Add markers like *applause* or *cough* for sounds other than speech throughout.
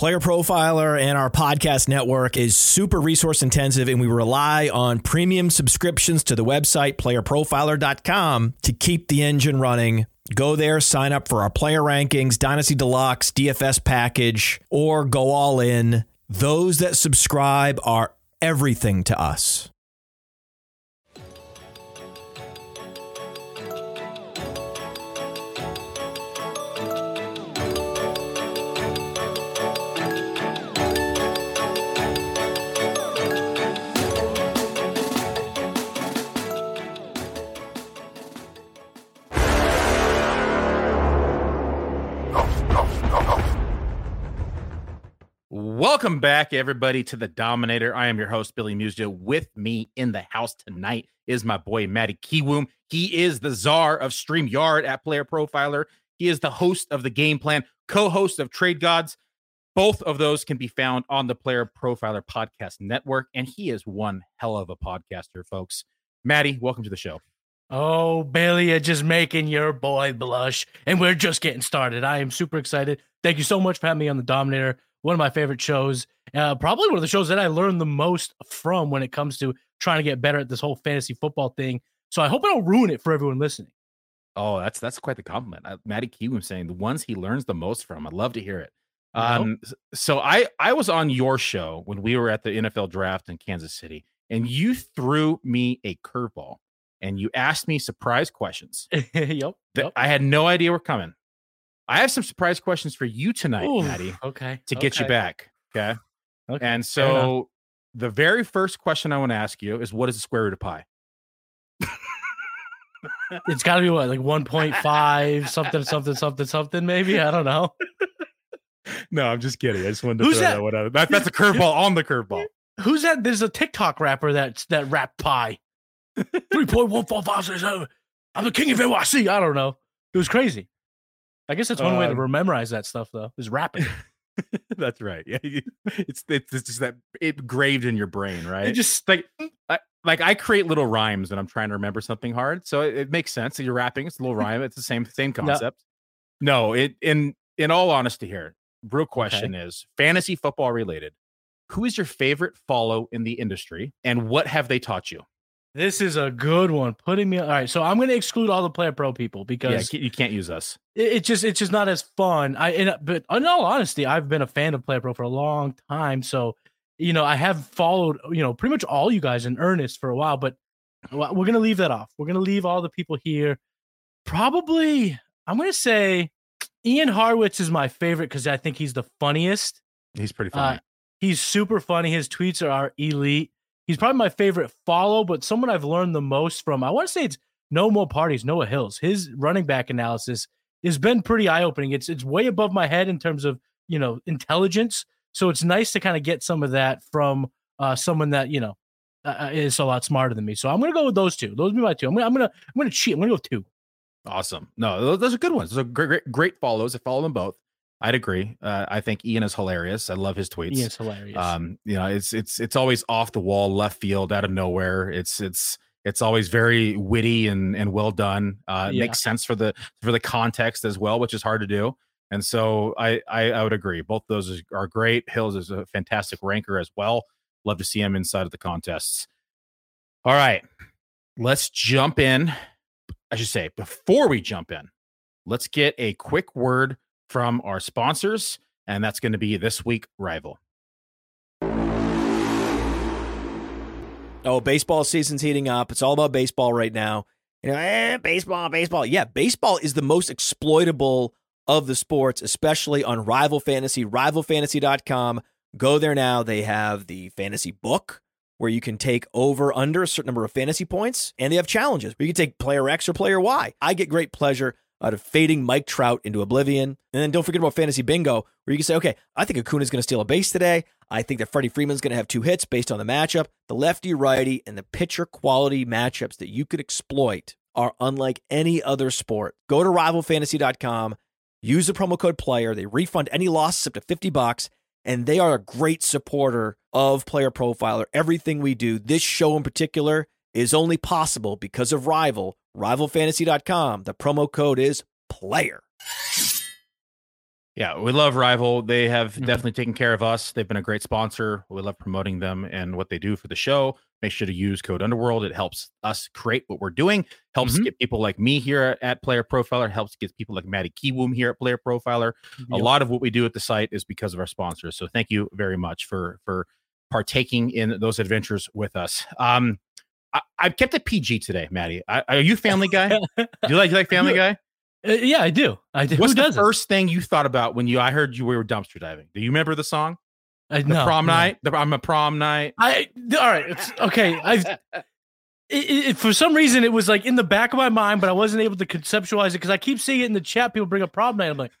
Player Profiler and our podcast network is super resource intensive, and we rely on premium subscriptions to the website playerprofiler.com to keep the engine running. Go there, sign up for our player rankings, Dynasty Deluxe, DFS package, or go all in. Those that subscribe are everything to us. Welcome back, everybody, to the Dominator. I am your host, Billy Muzio. With me in the house tonight is my boy, Matty Kiwoom. He is the czar of StreamYard at Player Profiler. He is the host of the Game Plan, co host of Trade Gods. Both of those can be found on the Player Profiler Podcast Network. And he is one hell of a podcaster, folks. Matty, welcome to the show. Oh, Bailey, you're just making your boy blush. And we're just getting started. I am super excited. Thank you so much for having me on the Dominator one of my favorite shows. Uh, probably one of the shows that I learned the most from when it comes to trying to get better at this whole fantasy football thing. So I hope I don't ruin it for everyone listening. Oh, that's that's quite the compliment. Uh, Matty Kiwoom saying the ones he learns the most from. I'd love to hear it. Um, so I I was on your show when we were at the NFL draft in Kansas City, and you threw me a curveball, and you asked me surprise questions. *laughs* yep, yep. I had no idea were coming. I have some surprise questions for you tonight, Ooh, Matty. Okay. To get okay. you back. Okay. Okay. And so the very first question I want to ask you is what is the square root of pi? it's got to be what, like 1.5, something, something, something, something, maybe? I don't know. no, I'm just kidding. I just wanted to Who's throw that, that one out. That, that's a curveball on the curveball. Who's that? There's a TikTok rapper that's that rap pi. *laughs* 3.14567. I'm the king of NYC. I don't know. It was crazy. I guess that's one way to um, memorize that stuff, though, is rapping. *laughs* that's right. Yeah, it's, it's it's just that it engraved in your brain, right? It just like I, like I create little rhymes when I'm trying to remember something hard, so it, it makes sense. that you're rapping; it's a little rhyme. It's the same same *laughs* concept. No, no it in in all honesty here, real question okay. is fantasy football related. Who is your favorite follow in the industry, and what have they taught you? This is a good one. Putting me all right, so I'm going to exclude all the player pro people because yeah, you can't use us. It, it just it's just not as fun. I and, but in all honesty, I've been a fan of player pro for a long time, so you know I have followed you know pretty much all you guys in earnest for a while. But we're going to leave that off. We're going to leave all the people here. Probably, I'm going to say Ian Hartitz is my favorite because I think he's the funniest. He's pretty funny. Uh, he's super funny. His tweets are, are elite he's probably my favorite follow, but someone I've learned the most from. I want to say it's no more parties, Noah Hills. His running back analysis has been pretty eye opening. It's it's way above my head in terms of you know intelligence. So it's nice to kind of get some of that from uh, someone that you know uh, uh, is a lot smarter than me. So I'm gonna go with those two. Those be my two. I'm gonna I'm gonna I'm gonna cheat. I'm gonna go two. Awesome. No, those are good ones. Those are great, great, great follows. I follow them both. I'd agree. Uh, I think Ian is hilarious. I love his tweets. Ian's hilarious. Um, you know, it's it's it's always off the wall, left field, out of nowhere. It's it's it's always very witty and and well done. Uh, yeah. Makes sense for the for the context as well, which is hard to do. And so I I, I would agree. Both those are great. Hills is a fantastic ranker as well. Love to see him inside of the contests. All right, let's jump in. I should say before we jump in, let's get a quick word from our sponsors, and that's going to be this week rival. Oh, baseball season's heating up. It's all about baseball right now. You know, eh, baseball, baseball. Yeah, baseball is the most exploitable of the sports, especially on Rival Fantasy, rivalfantasy.com. Go there now. They have the fantasy book where you can take over under a certain number of fantasy points, and they have challenges where you can take player X or player Y. I get great pleasure out of fading Mike Trout into oblivion. And then don't forget about fantasy bingo, where you can say, okay, I think Acuna's going to steal a base today. I think that Freddie Freeman's going to have two hits based on the matchup. The lefty righty and the pitcher quality matchups that you could exploit are unlike any other sport. Go to rivalfantasy.com, use the promo code player. They refund any losses up to 50 bucks, and they are a great supporter of Player Profiler. Everything we do, this show in particular, is only possible because of Rival rivalfantasy.com. The promo code is player. Yeah, we love Rival. They have Mhm. definitely taken care of us. They've been a great sponsor. We love promoting them and what they do for the show. Make sure to use code Underworld. It helps us create what we're doing. Helps Mhm. get people like me here at Player Profiler. Helps get people like Matty Kiwoom here at Player Profiler. A lot of what we do at the site is because of our sponsors. So thank you very much for for partaking in those adventures with us. Um, I, I've kept it PG today, Matty. I, are you *laughs* Family Guy? do you like you like Family Guy? Uh, yeah, I do. I do. What's Who the first thing you thought about when you? I heard you were dumpster diving. Do you remember the song? I, The no, prom no. night. The, I'm a prom night. I all right. It's, okay, it, for some reason it was like in the back of my mind, but I wasn't able to conceptualize it because I keep seeing it in the chat. People bring up prom night. I'm like,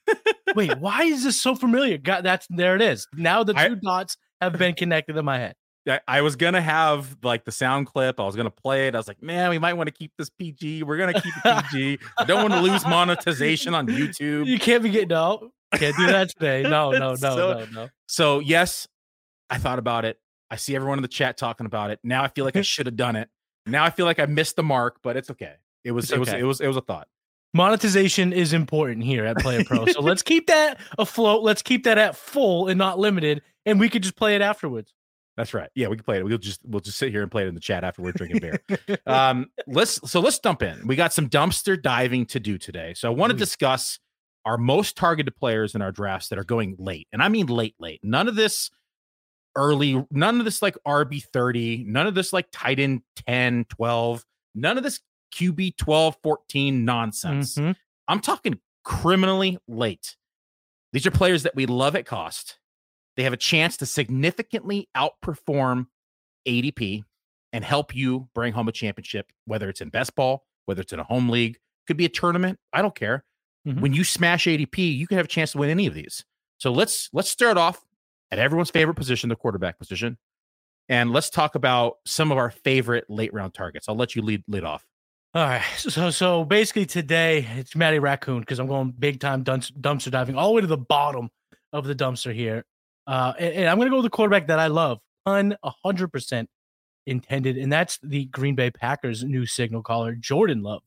wait, *laughs* why is this so familiar? God, that's there it is. Now the I- two dots have been connected in my head. I, I was gonna have like the sound clip. I was gonna play it. I was like, man, we might want to keep this PG. We're gonna keep it PG. I don't want to lose monetization on *laughs* YouTube. You can't be getting no, can't do that today. No, no, *laughs* no, So- no, no. So yes, I thought about it. I see everyone in the chat talking about it. Now I feel like I *laughs* should have done it. Now I feel like I missed the mark, but it's okay. It was It's it was okay. it was it was a thought. Monetization is important here at Player Pro, so let's keep that afloat. Let's keep that at full and not limited, and we could just play it afterwards. That's right. Yeah, we can play it. We'll just we'll just sit here and play it in the chat after we're drinking beer. *laughs* um let's so let's dump in we got some dumpster diving to do today so i want to discuss our most targeted players in our drafts that are going late and i mean late late none of this early none of this like rb 30 none of this like tight end 10 12 none of this qb 12 14 nonsense Mhm. i'm talking criminally late these are players that we love at cost they have a chance to significantly outperform adp and help you bring home a championship, whether it's in best ball, whether it's in a home league, could be a tournament. I don't care. Mhm. When you smash ADP, you can have a chance to win any of these. So let's let's start off at everyone's favorite position, the quarterback position, and let's talk about some of our favorite late round targets. I'll let you lead lead off. All right. So so basically today it's Matty Raccoon because I'm going big time dumpster diving all the way to the bottom of the dumpster here. Uh, and, and I'm going to go with the quarterback that I love, pun 100% intended, and that's the Green Bay Packers new signal caller, Jordan Love.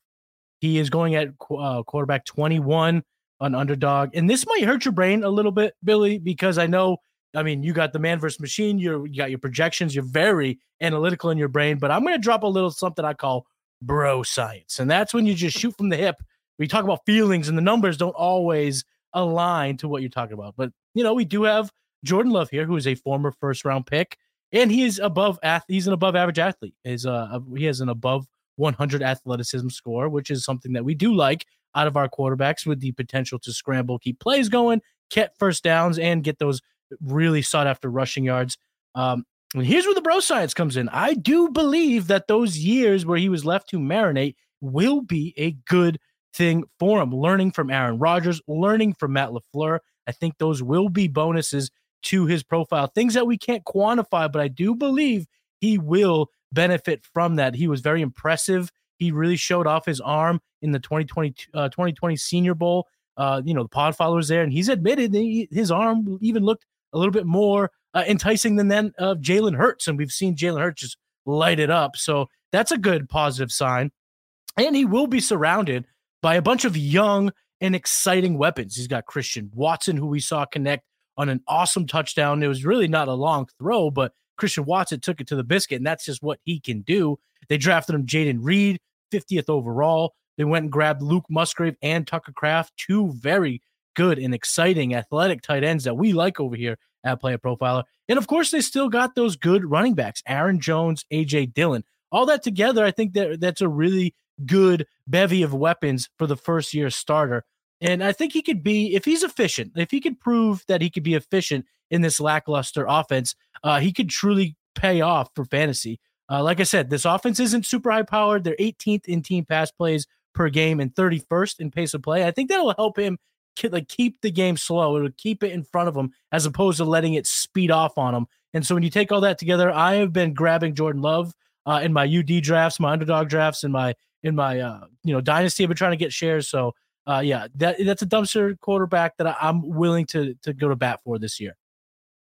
He is going at uh, quarterback 21 on underdog, and this might hurt your brain a little bit, Billy, because I know. I mean, you got the man versus machine. You're, you got your projections. You're very analytical in your brain, but I'm going to drop a little something I call bro science. And that's when you just shoot from the hip. We talk about feelings and the numbers don't always align to what you're talking about. But, you know, we do have Jordan Love here, who is a former first round pick, and he is above, he's an above average athlete. Is uh, He has an above 100 athleticism score, which is something that we do like out of our quarterbacks with the potential to scramble, keep plays going, get first downs, and get those really sought after rushing yards. Um, and here's where the bro science comes in. I do believe that those years where he was left to marinate will be a good thing for him. Learning from Aaron Rodgers, learning from Matt LaFleur. I think those will be bonuses to his profile. Things that we can't quantify, but I do believe he will benefit from that. He was very impressive. He really showed off his arm in the 2020, uh, 2020 Senior Bowl. Uh, you know, the pod followers there, and he's admitted he, his arm even looked a little bit more uh, enticing than that of Jalen Hurts, and we've seen Jalen Hurts just light it up. So that's a good positive sign. And he will be surrounded by a bunch of young and exciting weapons. He's got Christian Watson, who we saw connect on an awesome touchdown. It was really not a long throw, but Christian Watson took it to the biscuit, and that's just what he can do. They drafted him Jayden Reed, 50th overall. They went and grabbed Luke Musgrave and Tucker Kraft, two very good and exciting athletic tight ends that we like over here at Player Profiler. And of course, they still got those good running backs, Aaron Jones, AJ Dillon. All that together, I think that that's a really good bevy of weapons for the first year starter. And I think he could be, if he's efficient, if he could prove that he could be efficient in this lackluster offense, uh, he could truly pay off for fantasy. Uh, like I said, this offense isn't super high powered. They're 18th in team pass plays per game and 31st in pace of play. I think that'll help him ke- like keep the game slow. It'll keep it in front of him as opposed to letting it speed off on him. And so when you take all that together, I have been grabbing Jordan Love uh, in my UD drafts, my underdog drafts, in my in my uh, you know dynasty. I've been trying to get shares. So uh, yeah, that that's a dumpster quarterback that I, I'm willing to to go to bat for this year.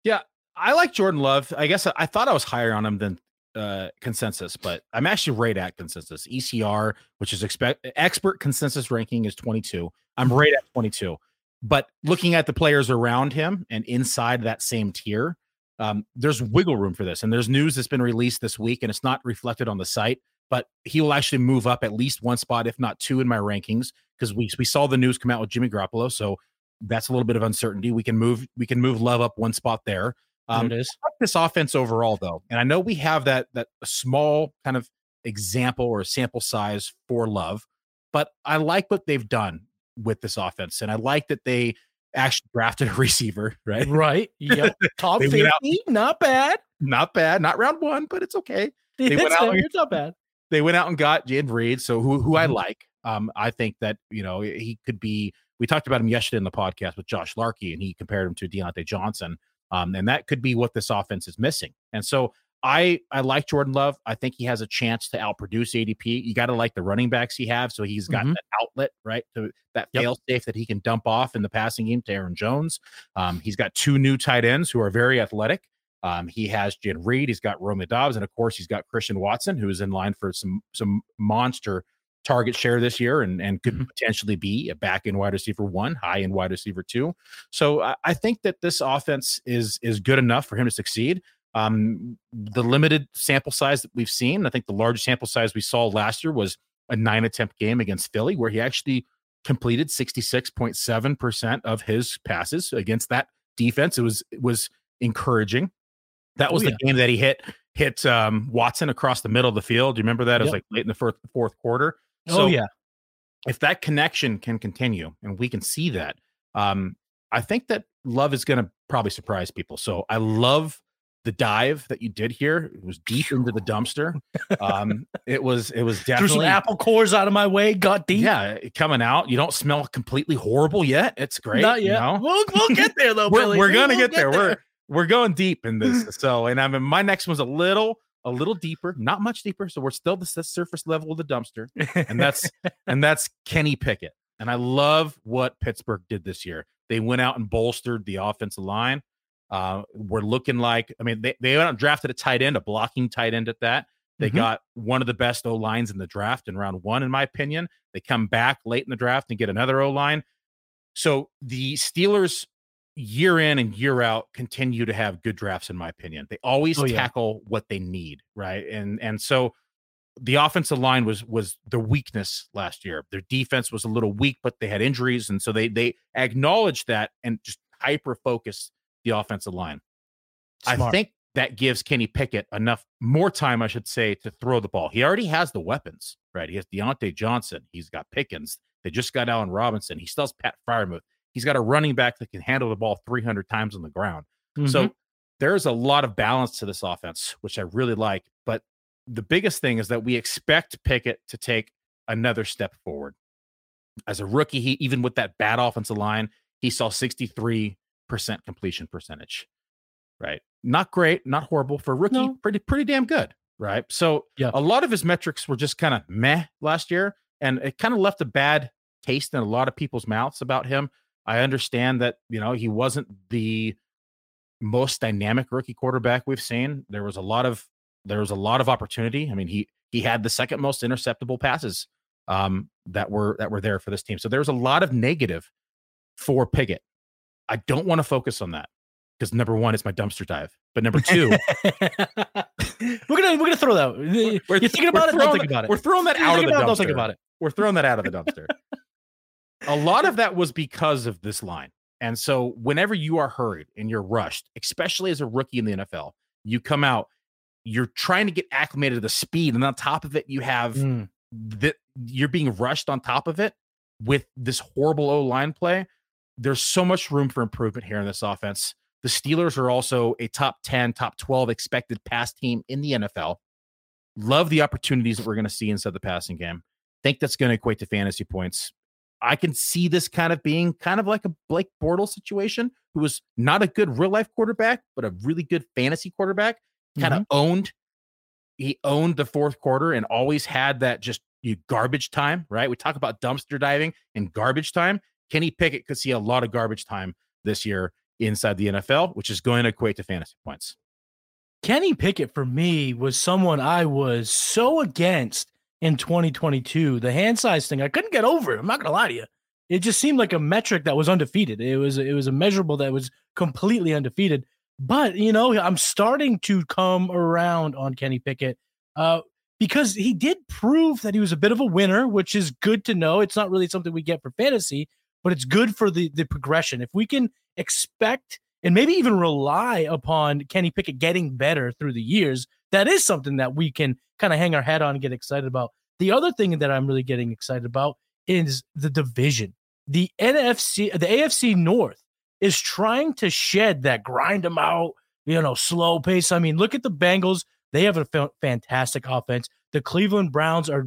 Yeah, I like Jordan Love. I guess I, I thought I was higher on him than uh consensus, but I'm actually right at consensus. ECR, which is expect expert consensus ranking is 22. I'm right at 22. but looking at the players around him and inside that same tier, um, there's wiggle room for this. And there's news that's been released this week, and it's not reflected on the site, but he will actually move up at least one spot, if not two, in my rankings because we we saw the news come out with Jimmy Garoppolo, so that's a little bit of uncertainty. We can move we can move Love up one spot there. Um, there it is. This offense overall, though, and I know we have that that small kind of example or sample size for Love, but I like what they've done with this offense, and I like that they actually drafted a *laughs* receiver, right? Right. Yep. *laughs* Top fifty, out, not bad. Not bad. Not round one, but it's okay. *laughs* They it's went out. it's not bad. They went out and got Jayden Reed, so who who mm-hmm. I like. Um, I think that you know he could be. We talked about him yesterday in the podcast with Josh Larkey, and he compared him to Diontae Johnson. Um, and that could be what this offense is missing. And so I I like Jordan Love. I think he has a chance to outproduce ADP. You got to like the running backs he have, so he's got mm-hmm. that outlet right to that yep. fail safe that he can dump off in the passing game to Aaron Jones. Um, he's got two new tight ends who are very athletic. Um, he has Jayden Reed, he's got Romeo Doubs, and of course he's got Christian Watson, who is in line for some some monster target share this year and, and could mm-hmm. potentially be a back end wide receiver one, high in wide receiver two. So I, I, think that this offense is is good enough for him to succeed. Um, the limited sample size that we've seen, I think the largest sample size we saw last year was a nine attempt game against Philly, where he actually completed 66.7% of his passes against that defense. It was it was encouraging. That oh, was oh, the game that he hit hit um, Watson across the middle of the field. Do you remember that? It was like late in the fourth quarter. Oh, so oh yeah. If that connection can continue and we can see that, um, I think that Love is going to probably surprise people. So I love the dive that you did here. It was deep into the dumpster. *laughs* Um, it was it was definitely Threw some apple cores out of my way. Got deep. Yeah, coming out. You don't smell completely horrible yet. It's great. Not yet. You know? We'll we'll get there though. *laughs* we're, we're gonna we'll get, get there. there. We're we're going deep in this. *laughs* So, and I mean, my next one's a little a little deeper, not much deeper. So we're still the surface level of the dumpster, and that's *laughs* and that's Kenny Pickett. And I love what Pittsburgh did this year. They went out and bolstered the offensive line. Uh, we're looking like, I mean, they, they went out and drafted a tight end, a blocking tight end at that. They mm-hmm. got one of the best O lines in the draft in round one, in my opinion. They come back late in the draft and get another O line. So the Steelers year in and year out continue to have good drafts in my opinion. They always oh, tackle yeah. what they need, right? And and so the offensive line was was their weakness last year. Their defense was a little weak, but they had injuries and so they they acknowledged that and just hyper focus the offensive line. Smart. I think that gives Kenny Pickett enough more time, I should say, to throw the ball. He already has the weapons, right? He has Diontae Johnson. He's got Pickens. They just got Allen Robinson. He still has Pat Freiermuth. He's got a running back that can handle the ball 300 times on the ground. Mm-hmm. So there's a lot of balance to this offense, which I really like. But the biggest thing is that we expect Pickett to take another step forward. As a rookie, he even with that bad offensive line, he saw 63% completion percentage. Right. Not great, not horrible for rookie, no. pretty pretty damn good. Right. So yeah. a lot of his metrics were just kind of meh last year. And it kind of left a bad taste in a lot of people's mouths about him. I understand that, you know, he wasn't the most dynamic rookie quarterback we've seen. There was a lot of there was a lot of opportunity. I mean, he he had the second most interceptable passes um, that were that were there for this team. So there's a lot of negative for Pickett. I don't want to focus on that because number one it's my dumpster dive, but number two, *laughs* we're gonna we're gonna throw that. We're, You're thinking about it. Don't think about it. We're throwing that out of the dumpster. Don't think about it. We're throwing that out of the dumpster a lot of that was because of this line. And so whenever you are hurried and you're rushed, especially as a rookie in the NFL, you come out, you're trying to get acclimated to the speed. And on top of it, you have mm. that you're being rushed on top of it with this horrible O line play. There's so much room for improvement here in this offense. The Steelers are also a top 10, top 12 expected pass team in the NFL. Love the opportunities that we're going to see inside the passing game. Think that's going to equate to fantasy points. I can see this kind of being kind of like a Blake Bortles situation, who was not a good real life quarterback, but a really good fantasy quarterback. Kind mm-hmm. of owned, he owned the fourth quarter and always had that just you garbage time, right? We talk about dumpster diving and garbage time. Kenny Pickett could see a lot of garbage time this year inside the NFL, which is going to equate to fantasy points. Kenny Pickett for me was someone I was so against in 2022. The hand size thing, I couldn't get over. It. I'm not gonna lie to you. it just seemed like a metric that was undefeated. It was it was a measurable that was completely undefeated. But you know, I'm starting to come around on Kenny Pickett uh, because he did prove that he was a bit of a winner, which is good to know. It's not really something we get for fantasy, but it's good for the the progression. If we can expect and maybe even rely upon Kenny Pickett getting better through the years, that is something that we can kind of hang our head on and get excited about. The other thing that I'm really getting excited about is the division. The NFC, the AFC North is trying to shed that grind them out, you know, slow pace. I mean, look at the Bengals. They have a fantastic offense. The Cleveland Browns are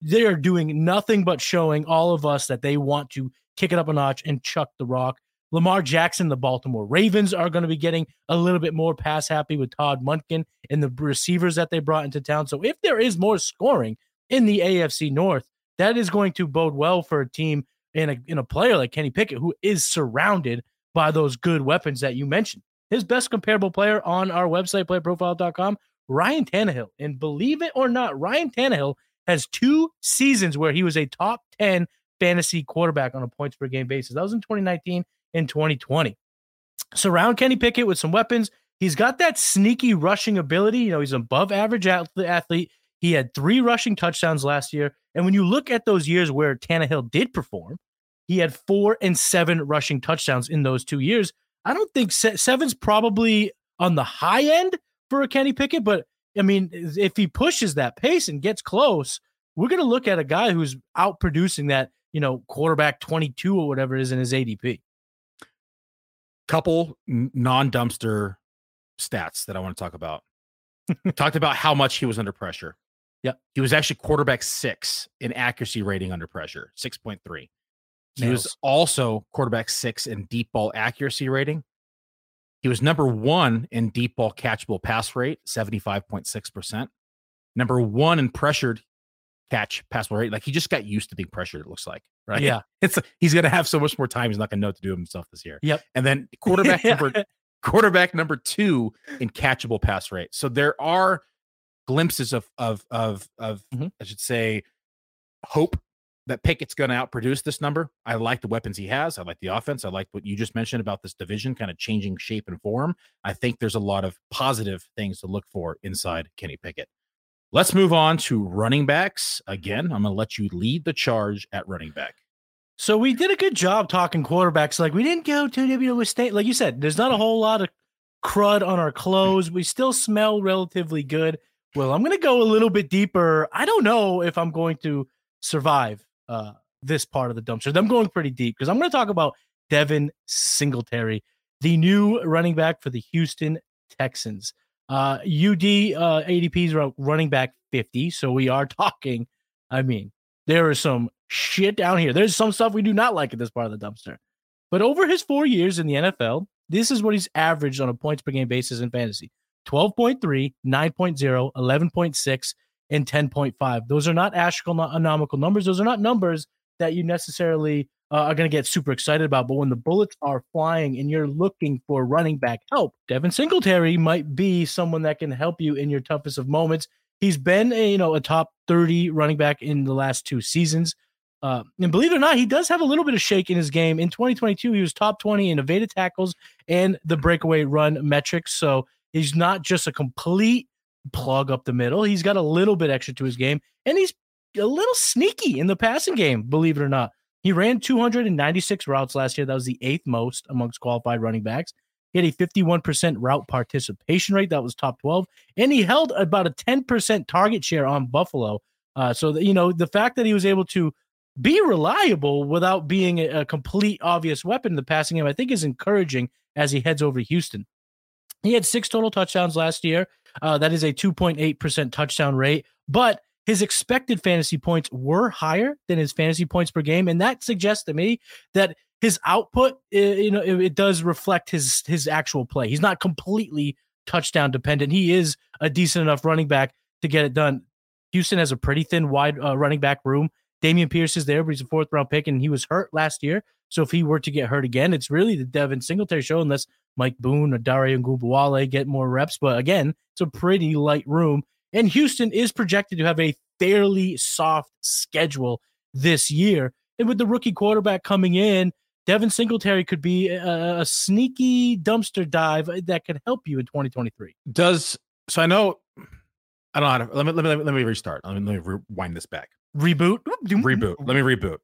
they are doing nothing but showing all of us that they want to kick it up a notch and chuck the rock. Lamar Jackson, the Baltimore Ravens are going to be getting a little bit more pass happy with Todd Monken and the receivers that they brought into town. So if there is more scoring in the AFC North, that is going to bode well for a team in a a player like Kenny Pickett, who is surrounded by those good weapons that you mentioned. His best comparable player on our website, playerprofiler.com, Ryan Tannehill. And believe it or not, Ryan Tannehill has two seasons where he was a top 10 fantasy quarterback on a points per game basis. That was in 2019 in 2020. Surround Kenny Pickett with some weapons. He's got that sneaky rushing ability. You know, he's above average athlete. He had three rushing touchdowns last year. And when you look at those years where Tannehill did perform, he had four and seven rushing touchdowns in those two years. I don't think seven's probably on the high end for a Kenny Pickett, but I mean, if he pushes that pace and gets close, we're going to look at a guy who's out producing that, you know, quarterback 22 or whatever it is in his ADP couple non dumpster stats that I want to talk about. Talked about how much he was under pressure. Yeah, He was actually quarterback six in accuracy rating under pressure, 6.3. He was also quarterback six in deep ball accuracy rating. He was number one in deep ball catchable pass rate, 75.6%. Number one in pressured catch passable rate. Like he just got used to being pressured, it looks like. Right. Yeah. *laughs* It's he's gonna have so much more time. He's not gonna know what to do himself this year. Yep. And then *laughs* quarterback number quarterback number two in catchable pass rate. So there are glimpses of of of of mm-hmm. I should say hope that Pickett's going to outproduce this number. I like the weapons he has. I like the offense. I like what you just mentioned about this division kind of changing shape and form. I think there's a lot of positive things to look for inside Kenny Pickett. Let's move on to running backs. Again, I'm going to let you lead the charge at running back. So we did a good job talking quarterbacks. Like we didn't go to WW State. Like you said, there's not a whole lot of crud on our clothes. We still smell relatively good. Well, I'm going to go a little bit deeper. I don't know if I'm going to survive uh, this part of the dumpster. I'm going pretty deep because I'm going to talk about Devin Singletary, the new running back for the Houston Texans. Uh, UD uh, ADPs are running back 50. So we are *laughs* talking. I mean, there is some shit down here. There's some stuff we do not like at this part of the dumpster. But over his four years in the NFL, this is what he's averaged on a points per game basis in fantasy 12.3, 9.0, 11.6, and 10.5. Those are not astronomical numbers. Those are not numbers that you necessarily uh, are going to get super excited about. But when the bullets are flying and you're looking for running back help, Devin Singletary might be someone that can help you in your toughest of moments. He's been a you know a top 30 running back in the last two seasons. Uh, and believe it or not, he does have a little bit of shake in his game. In 2022, he was top 20 in evaded tackles and the breakaway run metrics. So he's not just a complete plug up the middle. He's got a little bit extra to his game, and he's a little sneaky in the passing game, believe it or not. He ran 296 routes last year. That was the eighth most amongst qualified running backs. He had a 51% route participation rate. That was top 12. And he held about a 10% target share on Buffalo. Uh, so, that, you know, the fact that he was able to be reliable without being a, a complete obvious weapon in the passing game, I think is encouraging as he heads over to Houston. He had six total touchdowns last year. Uh, that is a 2.8% touchdown rate. But his expected fantasy points were higher than his fantasy points per game, and that suggests to me that his output, you know, it, does reflect his his actual play. He's not completely touchdown dependent. He is a decent enough running back to get it done. Houston has a pretty thin wide uh, running back room. Dameon Pierce is there, but he's a fourth round pick, and he was hurt last year. So if he were to get hurt again, it's really the Devin Singletary show, unless Mike Boone or Dare Ogunbowale get more reps. But again, it's a pretty light room. And Houston is projected to have a fairly soft schedule this year. And with the rookie quarterback coming in, Devin Singletary could be a, a sneaky dumpster dive that could help you in 2023. Does so? I know. I don't know how to. Let me let me let me restart. Let me, let me rewind this back. Reboot. Reboot. Let me reboot.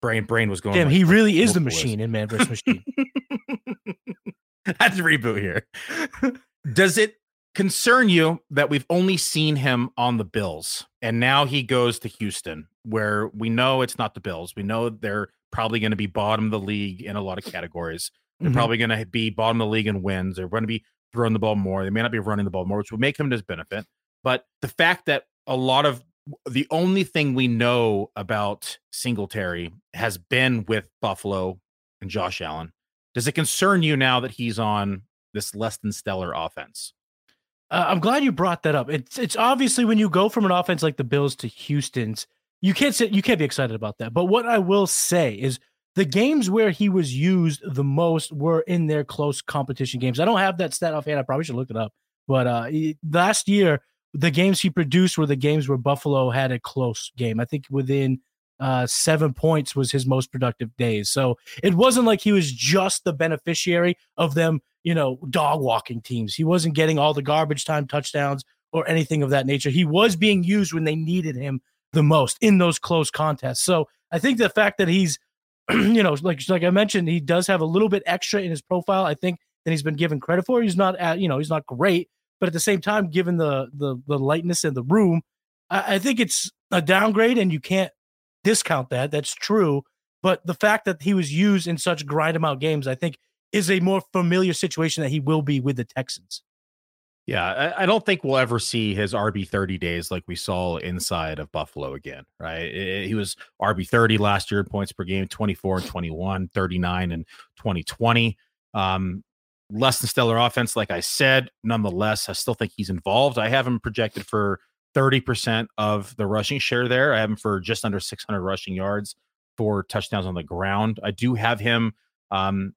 Brain brain was going. Damn, like, he really is the machine in Man vs. Machine. *laughs* That's reboot here. Does it concern you that we've only seen him on the Bills and now he goes to Houston, where we know it's not the Bills. We know they're probably going to be bottom of the league in a lot of categories. They're mm-hmm. probably going to be bottom of the league in wins. They're going to be throwing the ball more. They may not be running the ball more, which would make him to his benefit. But the fact that a lot of the only thing we know about Singletary has been with Buffalo and Josh Allen. Does it concern you now that he's on this less than stellar offense? Uh, I'm glad you brought that up. It's it's obviously when you go from an offense like the Bills to Houston's, you can't sit, you can't be excited about that. But what I will say is the games where he was used the most were in their close competition games. I don't have that stat offhand. I probably should look it up. But uh, last year, the games he produced were the games where Buffalo had a close game. I think within uh, seven points was his most productive days. So it wasn't like he was just the beneficiary of them, you know, dog walking teams. He wasn't getting all the garbage time touchdowns or anything of that nature. He was being used when they needed him the most in those close contests. So I think the fact that he's, *clears throat* you know, like like I mentioned, he does have a little bit extra in his profile. I think that he's been given credit for. He's not at, you know, he's not great, but at the same time, given the the the lightness in the room, I, I think it's a downgrade, and you can't discount that. That's true. But the fact that he was used in such grind him out games, I think, is a more familiar situation that he will be with the Texans. Yeah, I, I, don't think we'll ever see his RB 30 days like we saw inside of Buffalo again, right? It, he was RB 30 last year in points per game, 24 and 21, 39 and 2020. Um, less than stellar offense, like I said. Nonetheless, I still think he's involved. I have him projected for 30% of the rushing share there. I have him for just under 600 rushing yards, four touchdowns on the ground. I do have him um,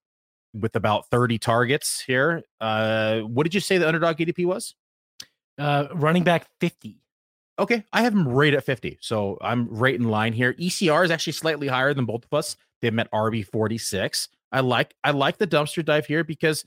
with about 30 targets here. Uh, what did you say the underdog ADP was? Uh, running back 50. Okay, I have him right at 50. So I'm right in line here. ECR is actually slightly higher than both of us. They've met RB 46. I like I like the dumpster dive here because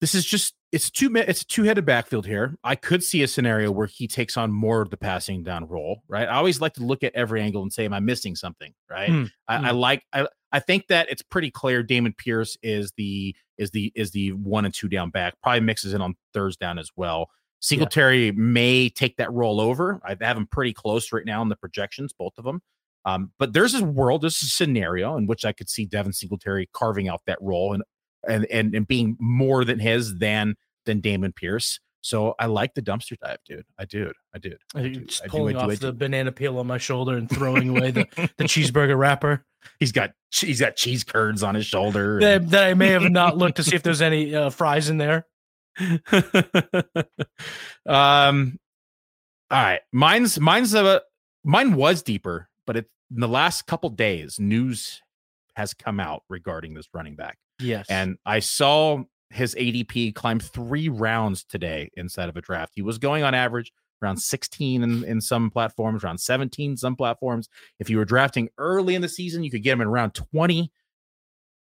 this is just it's two it's a two-headed backfield here. I could see a scenario where he takes on more of the passing down role, right? I always like to look at every angle and say, am I missing something? Right. Mm, I, mm. I, like I I think that it's pretty clear Dameon Pierce is the is the is the one and two down back. Probably mixes in on thirds down as well. Singletary yeah. may take that role over. I have him pretty close right now in the projections, both of them. Um, but there's a world, there's a scenario in which I could see Devin Singletary carving out that role and and and, and being more than his than than Dameon Pierce. So I like the dumpster dive, dude. I do. I did. I do. Just I pulling do, off the banana peel on my shoulder and throwing away the, the *laughs* cheeseburger wrapper. He's got he's got cheese curds on his shoulder. That, that I may have not looked to see if there's any uh, fries in there. *laughs* um. All right, mine's mine's a mine was deeper, but it, in the last couple days, news has come out regarding this running back. Yes, and I saw his ADP climb three rounds today inside of a draft. He was going on average around 16 in, in some platforms, around 17 some platforms. If you were drafting early in the season, you could get him in round 20.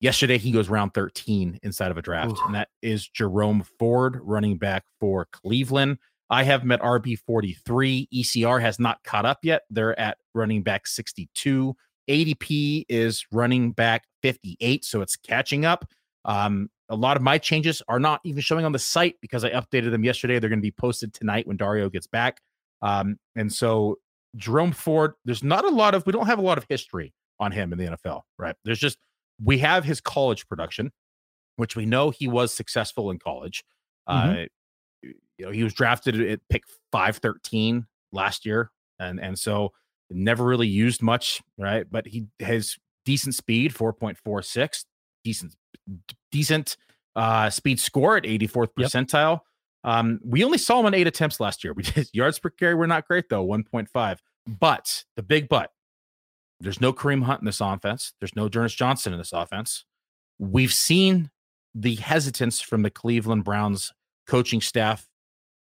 Yesterday, he goes round 13 inside of a draft, Ooh. and that is Jerome Ford, running back for Cleveland. I have met RB 43. ECR has not caught up yet. They're at running back 62. ADP is running back 58, so it's catching up. Um, a lot of my changes are not even showing on the site because I updated them yesterday. They're going to be posted tonight when Dario gets back. Um, and so Jerome Ford, there's not a lot of, we don't have a lot of history on him in the NFL, right? There's just, we have his college production, which we know he was successful in college. Mm-hmm. Uh, you know, he was drafted at pick 513 last year. And, and so never really used much, right? But he has decent speed, 4.46, decent decent uh, speed score at 84th percentile. Yep. Um, we only saw him on eight attempts last year. We did *laughs* yards per carry were not great though, 1.5. But the big but, there's no Kareem Hunt in this offense. There's no D'Ernest Johnson in this offense. We've seen the hesitance from the Cleveland Browns coaching staff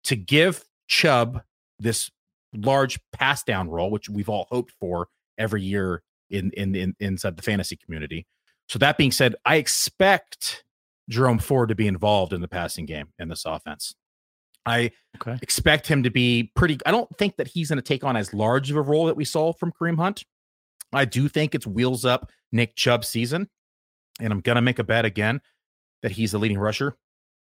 to give Chubb this large pass down role, which we've all hoped for every year in, in in inside the fantasy community. So that being said, I expect Jerome Ford to be involved in the passing game in this offense. I okay. expect him to be pretty. I don't think that he's going to take on as large of a role that we saw from Kareem Hunt. I do think it's wheels up Nick Chubb season, and I'm going to make a bet again that he's the leading rusher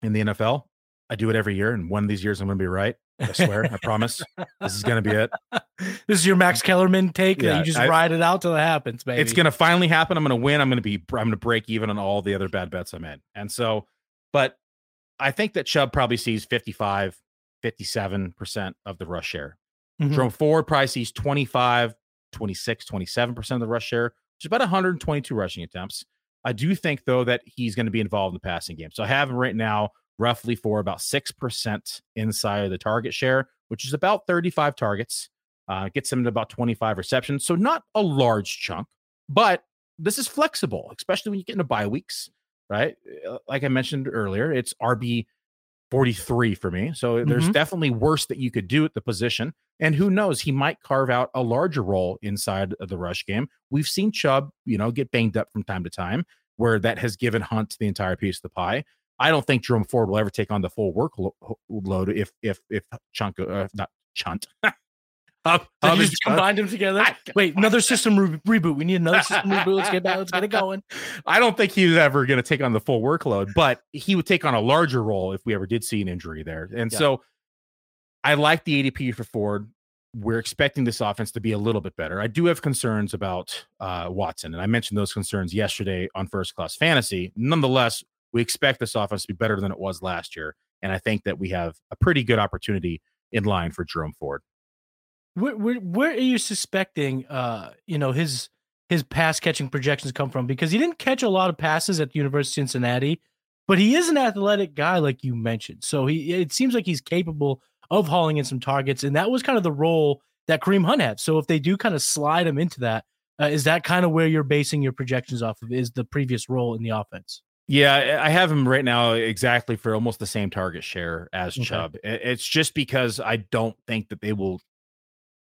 in the NFL. I do it every year, and one of these years I'm going to be right. I swear, I promise. This is going to be it. *laughs* This is your Max Kellerman take yeah, that you just I, ride it out till it happens, baby. It's going to finally happen. I'm going to win. I'm going to be. I'm to break even on all the other bad bets I made, and so, but I think that Chubb probably sees 55, 57 percent of the rush share. Mm-hmm. Jerome Ford probably sees 25, 26, 27 percent of the rush share, which is about 122 rushing attempts. I do think though that he's going to be involved in the passing game. So I have him right now roughly for about 6% inside of the target share, which is about 35 targets. Uh, gets him to about 25 receptions. So not a large chunk, but this is flexible, especially when you get into bye weeks, right? Uh, like I mentioned earlier, it's RB 43 for me. So mm-hmm. there's definitely worse that you could do at the position. And who knows, he might carve out a larger role inside of the rush game. We've seen Chubb, you know, get banged up from time to time, where that has given Hunt the entire piece of the pie. I don't think Jerome Ford will ever take on the full workload if if if Chunk uh, not Chunt. *laughs* Up, so just combined them together. *laughs* Wait, another system re- reboot. We need another system reboot. Let's get back. Let's get it going. *laughs* I don't think he's ever going to take on the full workload, but he would take on a larger role if we ever did see an injury there. And yeah. so, I like the ADP for Ford. We're expecting this offense to be a little bit better. I do have concerns about uh, Watson, and I mentioned those concerns yesterday on First Class Fantasy. Nonetheless, we expect this offense to be better than it was last year. And I think that we have a pretty good opportunity in line for Jerome Ford. Where, where, where are you suspecting, uh, you know, his his pass catching projections come from? Because he didn't catch a lot of passes at the University of Cincinnati, but he is an athletic guy, like you mentioned. So he it seems like he's capable of hauling in some targets, and that was kind of the role that Kareem Hunt had. So if they do kind of slide him into that, uh, is that kind of where you're basing your projections off of? Is the previous role in the offense? Yeah, I have him right now exactly for almost the same target share as okay. Chubb. It's just because I don't think that they will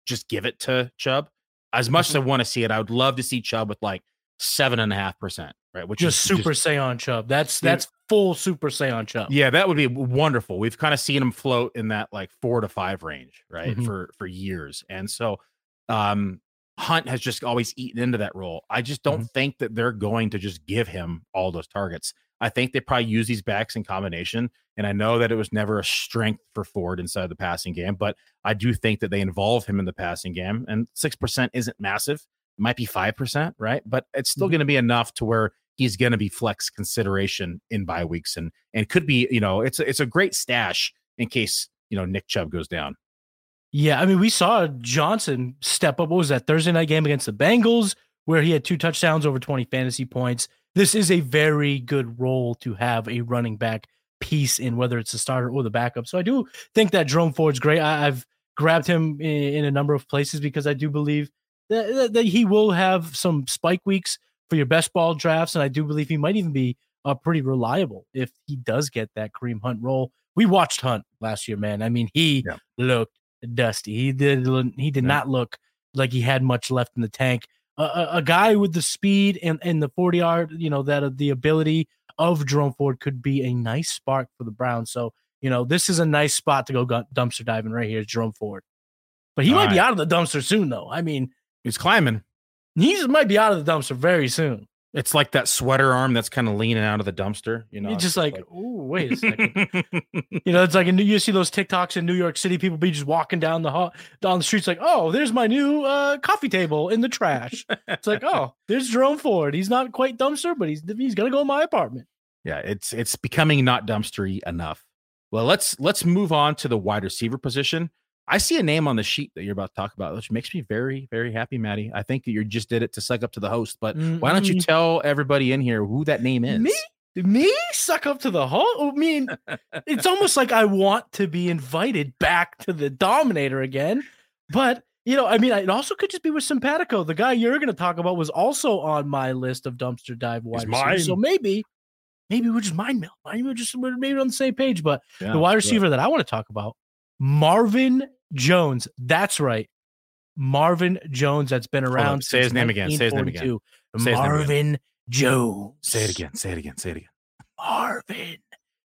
just give it to Chubb. As much mm-hmm. as I want to see it, I would love to see Chubb with like seven and a half percent, right? Which just is super just, Saiyan Chubb. That's that's full Super Saiyan Chubb. Yeah, that would be wonderful. We've kind of seen him float in that like four to five range, right? Mm-hmm. For for years. And so um Hunt has just always eaten into that role. I just don't mm-hmm. think that they're going to just give him all those targets. I think they probably use these backs in combination. And I know that it was never a strength for Ford inside the passing game, but I do think that they involve him in the passing game. And 6% isn't massive. It might be 5%, right? But it's still mm-hmm. going to be enough to where he's going to be flex consideration in bye weeks and and could be, you know, it's a, it's a great stash in case, you know, Nick Chubb goes down. Yeah, I mean, we saw Johnson step up. What was that Thursday night game against the Bengals, where he had two touchdowns over 20 fantasy points? This is a very good role to have a running back piece in, whether it's the starter or the backup. So I do think that Jerome Ford's great. I, have grabbed him in, in, a number of places because I do believe that, that, he will have some spike weeks for your best ball drafts, and I do believe he might even be uh, pretty reliable if he does get that Kareem Hunt role. We watched Hunt last year, man. I mean, he yeah. looked dusty. He did he did yeah. not look like he had much left in the tank. a, a, guy with the speed and, and the 40 yard, you know, that uh, the ability of Jerome Ford could be a nice spark for the Browns. So, you know, this is a nice spot to go dumpster diving right here, Jerome Ford. But he All might right. be out of the dumpster soon, though. I mean, he's climbing. He might be out of the dumpster very soon. It's like that sweater arm that's kind of leaning out of the dumpster. You know, it's just like, like, oh, wait a second. *laughs* you know, it's like you see those TikToks in New York City. People be just walking down the hall, down the streets, like, oh, there's my new uh, coffee table in the trash. it's like, oh, there's Jerome Ford. He's not quite dumpster, but he's he's gonna go in my apartment. Yeah, it's it's becoming not dumpstery enough. Well, let's let's move on to the wide receiver position. I see a name on the sheet that you're about to talk about, which makes me very, very happy, Matty. I think that you just did it to suck up to the host, but mm-hmm. why don't you tell everybody in here who that name is? Me? Me suck up to the host? I mean, it's almost like I want to be invited back to the Dominator again. But you know, I mean, it also could just be with Simpatico. The guy you're going to talk about was also on my list of dumpster dive wide receivers. So maybe, maybe we're just mind meld. Maybe we're just we're maybe on the same page. But yeah, the wide receiver that I want to talk about, Marvin Jones. That's right. Marvin Jones that's been around. Say his name again. Say his name again. Say Marvin Jones. Say it again. Say it again. Say it again. Marvin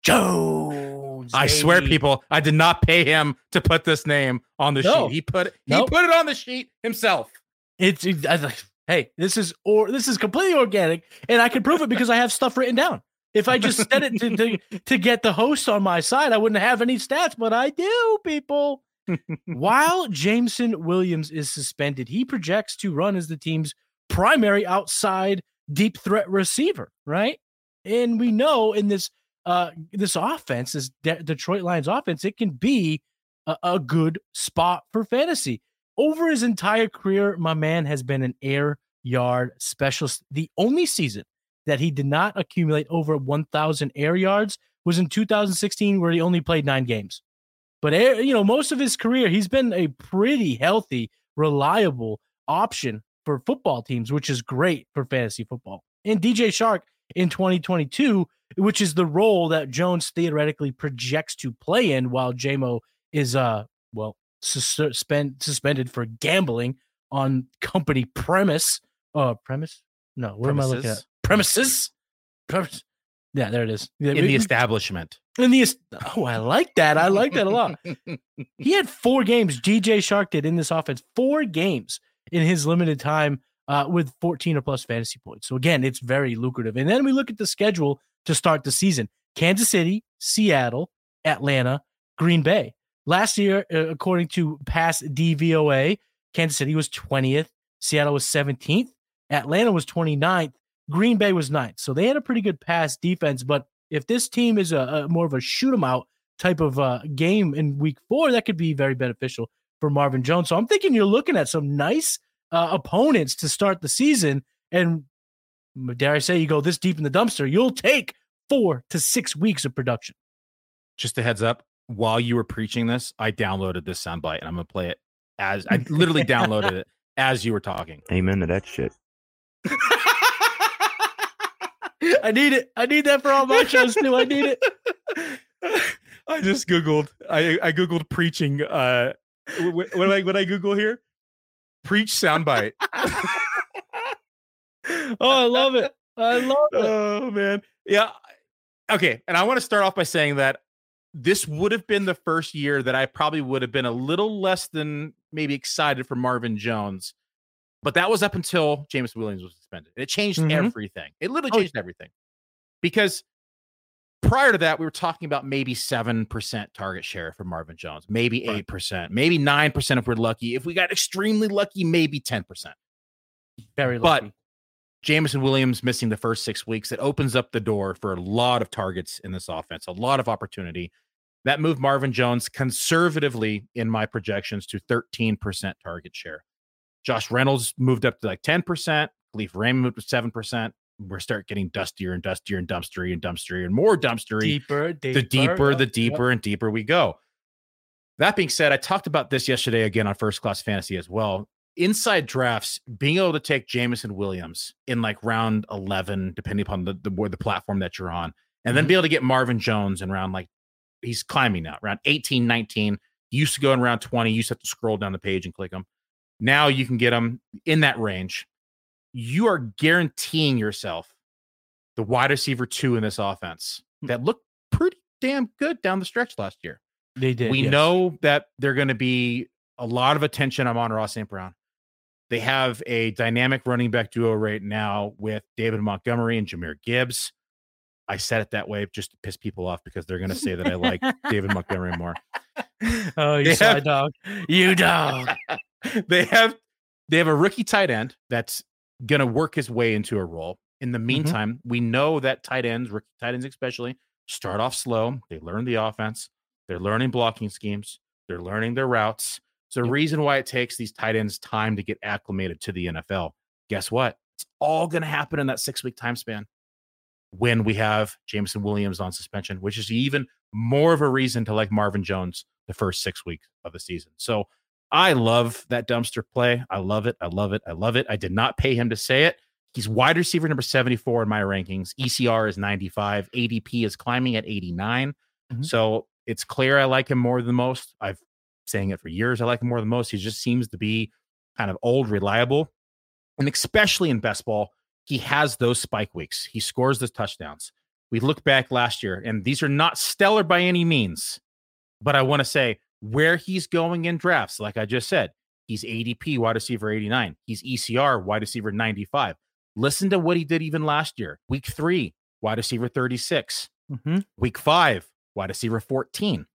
Jones. I swear, people, I did not pay him to put this name on the no. sheet. He put he nope. put it on the sheet himself. It's, it's hey, this is or this is completely organic, and I can prove it because I have stuff written down. If I just said it to, to, *laughs* to get the host on my side, I wouldn't have any stats, but I do, people. *laughs* While Jameson Williams is suspended, he projects to run as the team's primary outside deep threat receiver, right? And we know in this uh this offense, this De- Detroit Lions offense, it can be a, a good spot for fantasy. Over his entire career, my man has been an air yard specialist. The only season that he did not accumulate over 1,000 air yards was in 2016, where he only played nine games. But you know, most of his career, he's been a pretty healthy, reliable option for football teams, which is great for fantasy football. And DJ Chark in 2022, which is the role that Jones theoretically projects to play in, while Jamo is uh well suspend, suspended for gambling on company premise. Uh, premise? No, what Premises. am I looking at? Premises. Premise. Yeah, there it is. In the establishment. In the oh, I like that. I like that a lot. *laughs* he had four games. DJ Chark did in this offense. Four games in his limited time uh, with 14 or plus fantasy points. So again, it's very lucrative. And then we look at the schedule to start the season: Kansas City, Seattle, Atlanta, Green Bay. Last year, uh, according to past DVOA, Kansas City was 20th, Seattle was 17th, Atlanta was 29th, Green Bay was 9th. So they had a pretty good pass defense. But if this team is a, a more of a shoot 'em out type of uh, game in week four, that could be very beneficial for Marvin Jones. So I'm thinking you're looking at some nice uh, opponents to start the season. And dare I say, you go this deep in the dumpster, you'll take four to six weeks of production. Just a heads up, while you were preaching this, I downloaded this soundbite and I'm gonna play it as I literally *laughs* downloaded it as you were talking. Amen to that shit. I need it. I need that for all my shows too. I need it. *laughs* I just googled. I I googled preaching. Uh, what, what I what I Google here? Preach soundbite. *laughs* oh, I love it. I love it. Oh man, yeah. Okay, and I want to start off by saying that this would have been the first year that I probably would have been a little less than maybe excited for Marvin Jones. But that was up until James Williams was suspended. It changed mm-hmm. everything. It literally oh, changed oh. everything. Because prior to that, we were talking about maybe 7% target share for Marvin Jones, maybe 8%, maybe 9% if we're lucky. If we got extremely lucky, maybe 10%. Very lucky. But Jameson Williams missing the first six weeks, it opens up the door for a lot of targets in this offense, a lot of opportunity. That moved Marvin Jones conservatively in my projections to 13% target share. Josh Reynolds moved up to like 10%. Kalif Raymond moved to 7%. We're start getting dustier and dustier and dumpstery and dumpstery and more dumpstery. Deeper, deeper the deeper, the deeper and deeper we go. That being said, I talked about this yesterday again on First Class Fantasy as well inside drafts, being able to take Jameson Williams in like round 11, depending upon the, the, the platform that you're on, and then mm-hmm. be able to get Marvin Jones in round like he's climbing now, around 18, 19. used to go in round 20. You used to have to scroll down the page and click them. Now you can get them in that range. You are guaranteeing yourself the wide receiver two in this offense hmm. that looked pretty damn good down the stretch last year. They did. We yes. know that they're going to be a lot of attention on Amon-Ra St. Brown. They have a dynamic running back duo right now with David Montgomery and Jahmyr Gibbs. I said it that way just to piss people off because they're going to say that I like David Montgomery more. *laughs* Oh, you *laughs* have, dog. You dog. *laughs* *laughs* they have they have a rookie tight end that's going to work his way into a role. In the mm-hmm. meantime, mm-hmm. we know that tight ends, rookie tight ends especially, start off slow. They learn the offense. They're learning blocking schemes. They're learning their routes. So the yep. reason why it takes these tight ends time to get acclimated to the NFL. Guess what? It's all going to happen in that six week time span when we have Jameson Williams on suspension, which is even more of a reason to like Marvin Jones the first six weeks of the season. So I love that dumpster play. I love it. I love it. I love it. I did not pay him to say it. He's wide receiver number 74 in my rankings. ECR is 95. ADP is climbing at 89. Mm-hmm. So it's clear I like him more than most. I've saying it for years. I like him more than most. He just seems to be kind of old, reliable. And especially in best ball, he has those spike weeks. He scores the touchdowns. We look back last year, and these are not stellar by any means, but I want to say where he's going in drafts, like I just said, he's ADP wide receiver 89, he's ECR wide receiver 95. Listen to what he did even last year. Week three, wide receiver 36. Mm-hmm. Week five, wide receiver 14.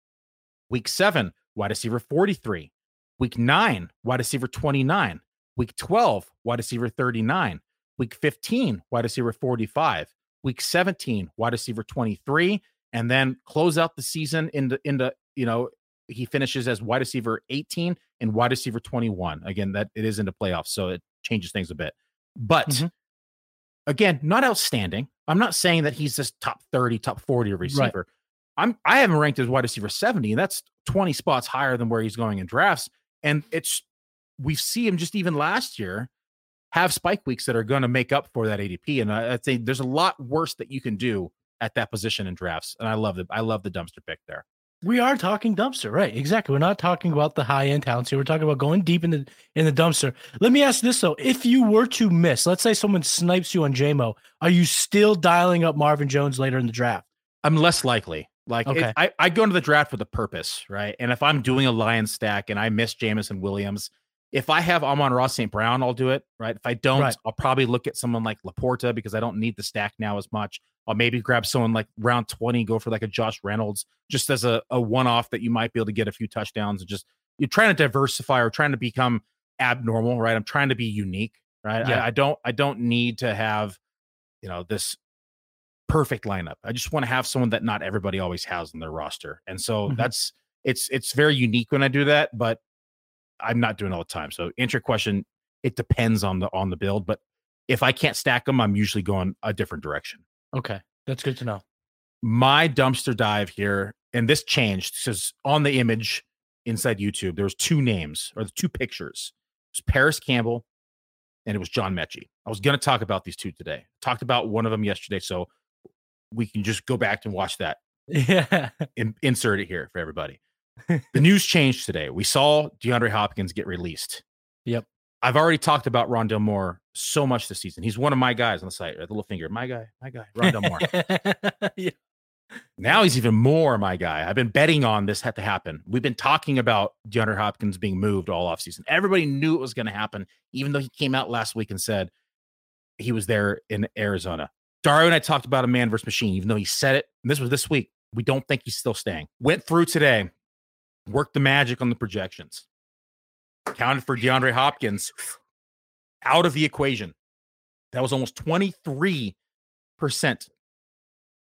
Week seven, wide receiver 43. Week nine, wide receiver 29. Week 12, wide receiver 39. Week 15, wide receiver 45. Week 17, wide receiver 23. And then close out the season into, into you know, he finishes as wide receiver 18 and wide receiver 21. Again, that it is into playoffs, so it changes things a bit. But mm-hmm. again, not outstanding. I'm not saying that he's this top 30, top 40 receiver. Right. I'm I haven't ranked as wide receiver 70, and that's 20 spots higher than where he's going in drafts. And it's we see him just even last year have spike weeks that are going to make up for that ADP. And I, I think there's a lot worse that you can do at that position in drafts. And I love the I love the dumpster pick there. We are talking dumpster, right? Exactly. We're not talking about the high end talents here. We're talking about going deep in the in the dumpster. Let me ask this though: If you were to miss, let's say someone snipes you on Jamo, are you still dialing up Marvin Jones later in the draft? I'm less likely. Like okay. it, I, I go into the draft with a purpose, right? And if I'm doing a lion stack and I miss Jameson Williams, if I have Amon Ross St. Brown, I'll do it, right? If I don't, right. I'll probably look at someone like LaPorta because I don't need the stack now as much. I'll maybe grab someone like round 20, go for like a Josh Reynolds, just as a, a one off that you might be able to get a few touchdowns and just you're trying to diversify or trying to become abnormal, right? I'm trying to be unique, right? Yeah. I, I don't I don't need to have, you know, this perfect lineup. I just want to have someone that not everybody always has in their roster. And so mm-hmm. that's it's it's very unique when I do that, but I'm not doing all the time. So answer your question, it depends on the on the build, but if I can't stack them, I'm usually going a different direction. Okay. That's good to know. My dumpster dive here, and this changed because on the image inside YouTube, there was two names or the two pictures. It was Parris Campbell and it was John Metchie. I was going to talk about these two today. Talked about one of them yesterday, so we can just go back and watch that. *laughs* Yeah. In, insert it here for everybody. The news changed today. We saw DeAndre Hopkins get released. Yep. I've already talked about Rondale Moore so much this season. He's one of my guys on the site. The little finger, my guy, my guy, Rondale Moore. *laughs* yeah. Now he's even more my guy. I've been betting on this had to happen. We've been talking about DeAndre Hopkins being moved all offseason. Everybody knew it was going to happen, even though he came out last week and said he was there in Arizona. Dario and I talked about a man versus machine, even though he said it. this was this week. We don't think he's still staying. Went through today, worked the magic on the projections, counted for DeAndre Hopkins out of the equation. That was almost 23%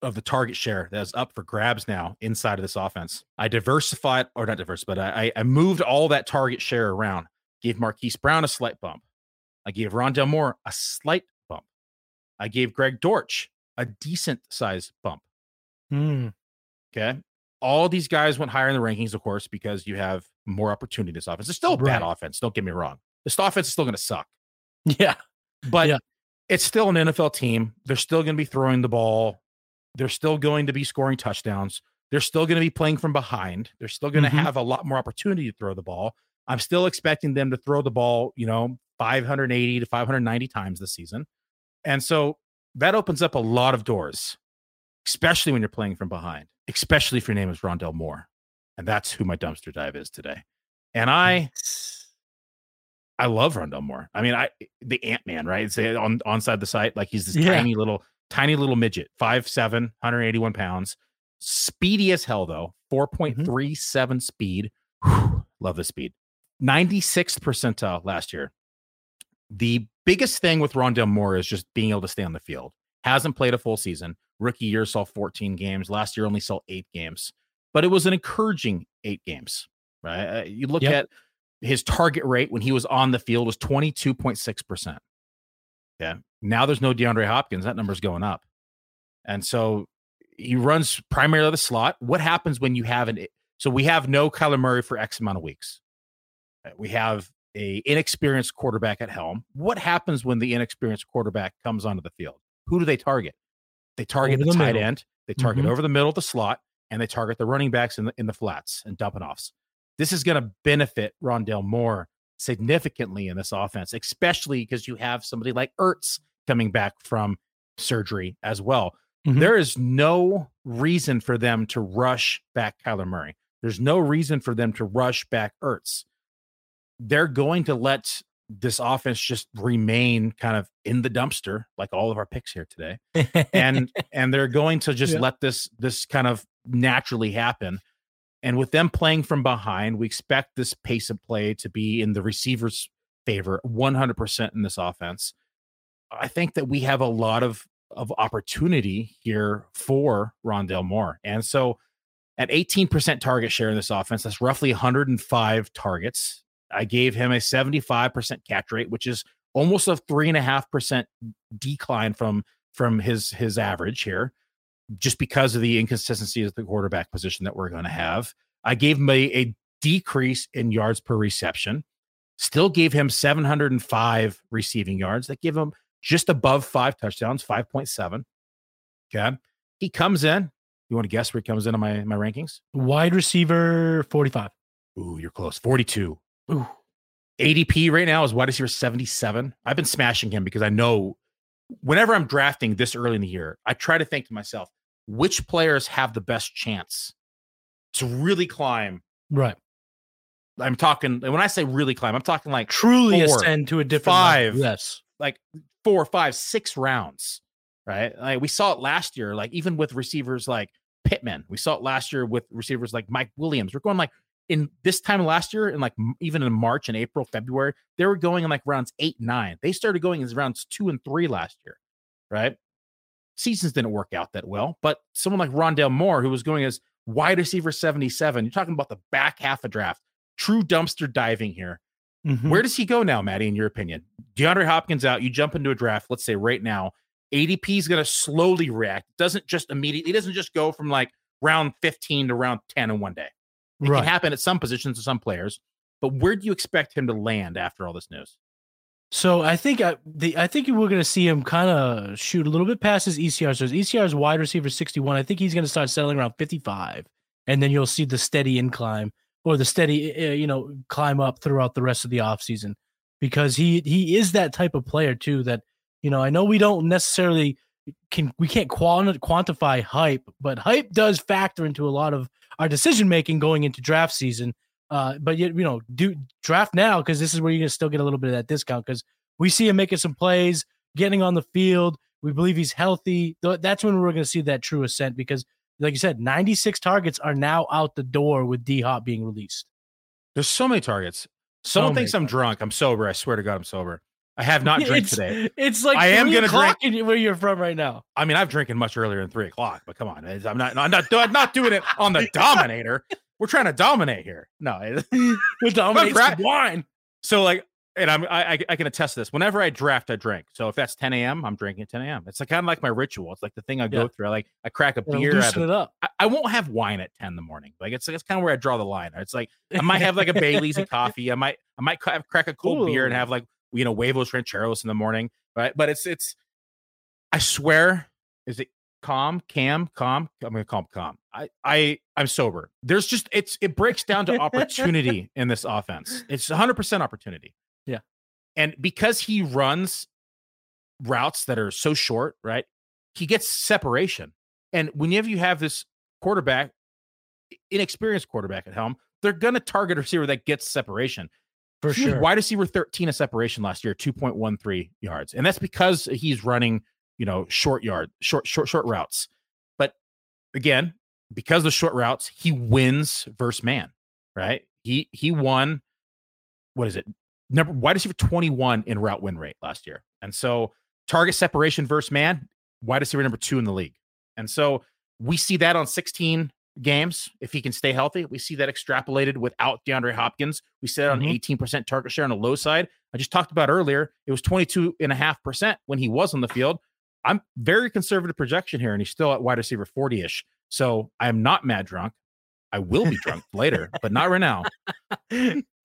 of the target share that's up for grabs now inside of this offense. I diversified, or not diverse, but I, I moved all that target share around. Gave Marquise Brown a slight bump. I gave Rondale Moore a slight bump. I gave Greg Dortch a decent size bump. Hmm. Okay all these guys went higher in the rankings, of course, because you have more opportunity this offense. It's still a right. bad offense. Don't get me wrong. This offense is still going to suck. Yeah. But yeah. it's still an NFL team. They're still going to be throwing the ball. They're still going to be scoring touchdowns. They're still going to be playing from behind. They're still going to mm-hmm. have a lot more opportunity to throw the ball. I'm still expecting them to throw the ball, you know, 580 to 590 times this season. And so that opens up a lot of doors, especially when you're playing from behind especially if your name is Rondale Moore. And that's who my dumpster dive is today. And I I love Rondale Moore. I mean, I the Ant Man, right? Say on onside the site, like he's this yeah. tiny little, tiny little midget, 5'7, 181 pounds. Speedy as hell, though. 4.37 mm-hmm. speed. Whew, love the speed. 96th percentile last year. The biggest thing with Rondale Moore is just being able to stay on the field. Hasn't played a full season. Rookie year saw 14 games. Last year only saw eight games, but it was an encouraging eight games. Right? Uh, you look yep. at his target rate when he was on the field was 22.6 percent. Yeah. Now there's no DeAndre Hopkins. That number's going up, and so he runs primarily the slot. What happens when you have an so we have no Kyler Murray for X amount of weeks. We have a inexperienced quarterback at helm. What happens when the inexperienced quarterback comes onto the field? Who do they target? They target over the, the tight end. They target mm-hmm. over the middle of the slot, and they target the running backs in the in the flats and dumping offs. This is going to benefit Rondale Moore significantly in this offense, especially because you have somebody like Ertz coming back from surgery as well. Mm-hmm. There is no reason for them to rush back Kyler Murray. There's no reason for them to rush back Ertz. They're going to let this offense just remain kind of in the dumpster, like all of our picks here today, and *laughs* and they're going to just yeah. let this this kind of naturally happen. And with them playing from behind, we expect this pace of play to be in the receiver's favor 100% in this offense. I think that we have a lot of of opportunity here for Rondale Moore. And so at 18% target share in this offense, that's roughly 105 targets. I gave him a 75% catch rate, which is almost a three and a half percent decline from from his his average here, just because of the inconsistency of the quarterback position that we're going to have. I gave him a, a decrease in yards per reception. Still gave him 705 receiving yards. That give him just above five touchdowns, 5.7. Okay. He comes in. You want to guess where he comes in on my, my rankings? Wide receiver 45. Ooh, you're close. 42. Ooh. ADP right now is wide receiver 77. I've been smashing him because I know whenever I'm drafting this early in the year, I try to think to myself, which players have the best chance to really climb? Right. I'm talking, when I say really climb, I'm talking like truly four, ascend to a different five. Level. Yes. Like four, five, six rounds, right? Like we saw it last year, like even with receivers like Pittman. We saw it last year with receivers like Mike Williams. We're going like in this time last year, in like even in March and April, February, they were going in like rounds eight, nine. They started going in rounds two and three last year, right? Seasons didn't work out that well, but someone like Rondale Moore, who was going as wide receiver 77, you're talking about the back half of draft, true dumpster diving here. Mm-hmm. Where does he go now, Maddie, in your opinion? DeAndre Hopkins out, you jump into a draft, let's say right now, ADP is going to slowly react. It doesn't just immediately, it doesn't just go from like round 15 to round 10 in one day. It right. can happen at some positions to some players, but where do you expect him to land after all this news? So I think I, the I think we're going to see him kind of shoot a little bit past his ECR. So his ECR is wide receiver 61. I think he's going to start settling around 55, and then you'll see the steady incline or the steady, uh, you know, climb up throughout the rest of the offseason because he he is that type of player too. That you know, I know we don't necessarily can we can't quantify hype, but hype does factor into a lot of our decision making going into draft season. Uh, but yet, you know, do draft now because this is where you're gonna still get a little bit of that discount because we see him making some plays, getting on the field. We believe he's healthy. That's when we're gonna see that true ascent because like you said, 96 targets are now out the door with D Hop being released. There's so many targets. Someone so thinks I'm drunk. I'm sober. I swear to God, I'm sober. I have not drank it's, today. It's like I am going to drink where you're from right now. I mean, I've drinking much earlier than three o'clock, but come on, I'm not. I'm not. I'm not doing it on the *laughs* Dominator. We're trying to dominate here. No, we *laughs* dominate wine. So like, and I'm I, I can attest to this. Whenever I draft, I drink. So if that's 10 a.m., I'm drinking at 10 a.m. It's like kind of like my ritual. It's like the thing I go yeah. through. I like I crack a beer. Loosen it up. I, I, won't have wine at 10 in the morning. Like it's it's kind of where I draw the line. It's like I might have like a *laughs* Bailey's and coffee. I might I might have, crack a cold Ooh. beer and have like you know huevos rancheros in the morning. Right, but it's it's. I swear, is it calm, cam, calm? I'm gonna call him calm. I I I'm sober. There's just it's it breaks down to opportunity *laughs* in this offense. It's 100 percent opportunity. Yeah, and because he runs routes that are so short, right? He gets separation. And whenever you have this quarterback, inexperienced quarterback at helm, they're going to target a receiver that gets separation. For he sure. Wide receiver 13 a separation last year, 2.13 yards. And that's because he's running, you know, short yard, short, short, short routes. But again, because of short routes, he wins versus man, right? He he won, what is it, number wide receiver 21 in route win rate last year. And so target separation versus man, wide receiver number two in the league. And so we see that on 16 games if he can stay healthy. We see that extrapolated without DeAndre Hopkins. We that on mm-hmm. 18% target share on the low side. I just talked about earlier, it was 22.5% when he was on the field. I'm very conservative projection here, and he's still at wide receiver 40 ish. So I am not mad drunk. I will be drunk *laughs* later, but not right now.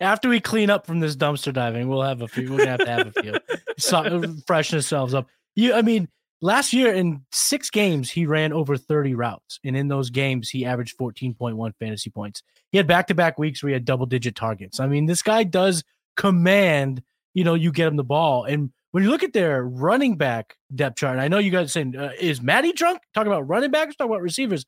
After we clean up from this dumpster diving, we'll have a few. We're gonna have to have a few. So, freshen ourselves up. You, I mean, last year in six games he ran over 30 routes, and in those games he averaged 14.1 fantasy points. He had back-to-back weeks where he had double-digit targets. I mean, this guy does command, you know, you get him the ball. And when you look at their running back depth chart, I know you guys saying, uh, is Maddie drunk? Talking about running backs, talking about receivers.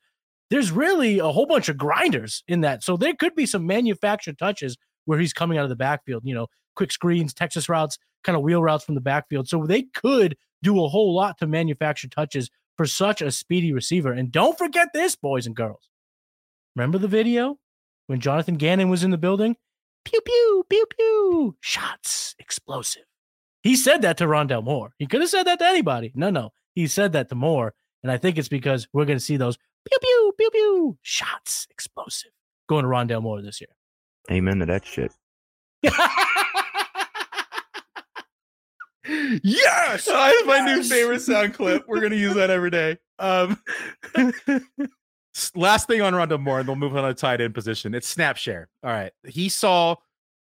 There's really a whole bunch of grinders in that. So there could be some manufactured touches where he's coming out of the backfield, you know, quick screens, Texas routes, kind of wheel routes from the backfield. So they could do a whole lot to manufacture touches for such a speedy receiver. And don't forget this, boys and girls. Remember the video when Jonathan Gannon was in the building? Pew, pew, pew, pew. Shots, explosive. He said that to Rondale Moore. He could have said that to anybody. No, no. He said that to Moore. And I think it's because we're going to see those pew, pew, pew, pew. Shots, explosive. Going to Rondale Moore this year. Amen to that shit. *laughs* yes, *laughs* that's my new favorite sound clip. We're gonna use that every day. Um, *laughs* last thing on Rondale Moore, and they'll move on to tight end position. It's snap share. All right, he saw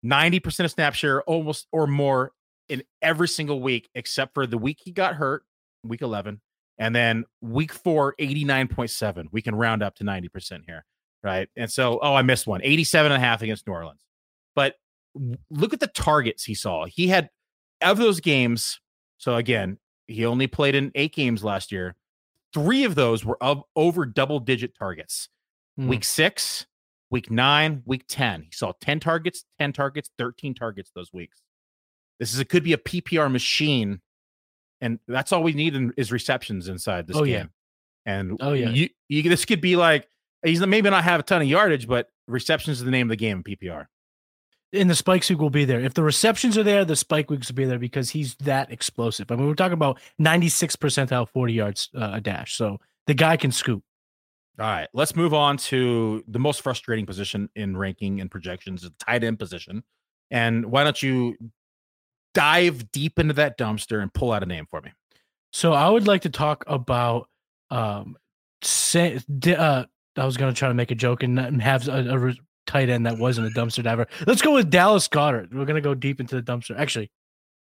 ninety percent of snap share, almost or more, in every single week except for the week he got hurt, week eleven, and then week four, 89.7. We can round up to ninety percent here, right? And so, oh, I missed one, 87 and a half against New Orleans, but look at the targets he saw. He had of those games, so again, he only played in eight games last year. Three of those were of over double digit targets. Mm. Week six, week nine, week 10. He saw 10 targets, 10 targets, 13 targets those weeks. This is it could be a PPR machine. And that's all we need in, is receptions inside this oh, game. Yeah. And oh yeah, you, you this could be like he's maybe not have a ton of yardage, but receptions is the name of the game in PPR and the spike week will be there. If the receptions are there, the spike weeks will be there because he's that explosive. I mean, we're talking about 96 percentile 40 yards uh, a dash. So the guy can scoop. All right, let's move on to the most frustrating position in ranking and projections, the tight end position. And why don't you dive deep into that dumpster and pull out a name for me? So I would like to talk about um, say, uh, I was going to try to make a joke and have a, a tight end that wasn't a dumpster diver. Let's go with Dallas Goedert. We're gonna go deep into the dumpster. Actually,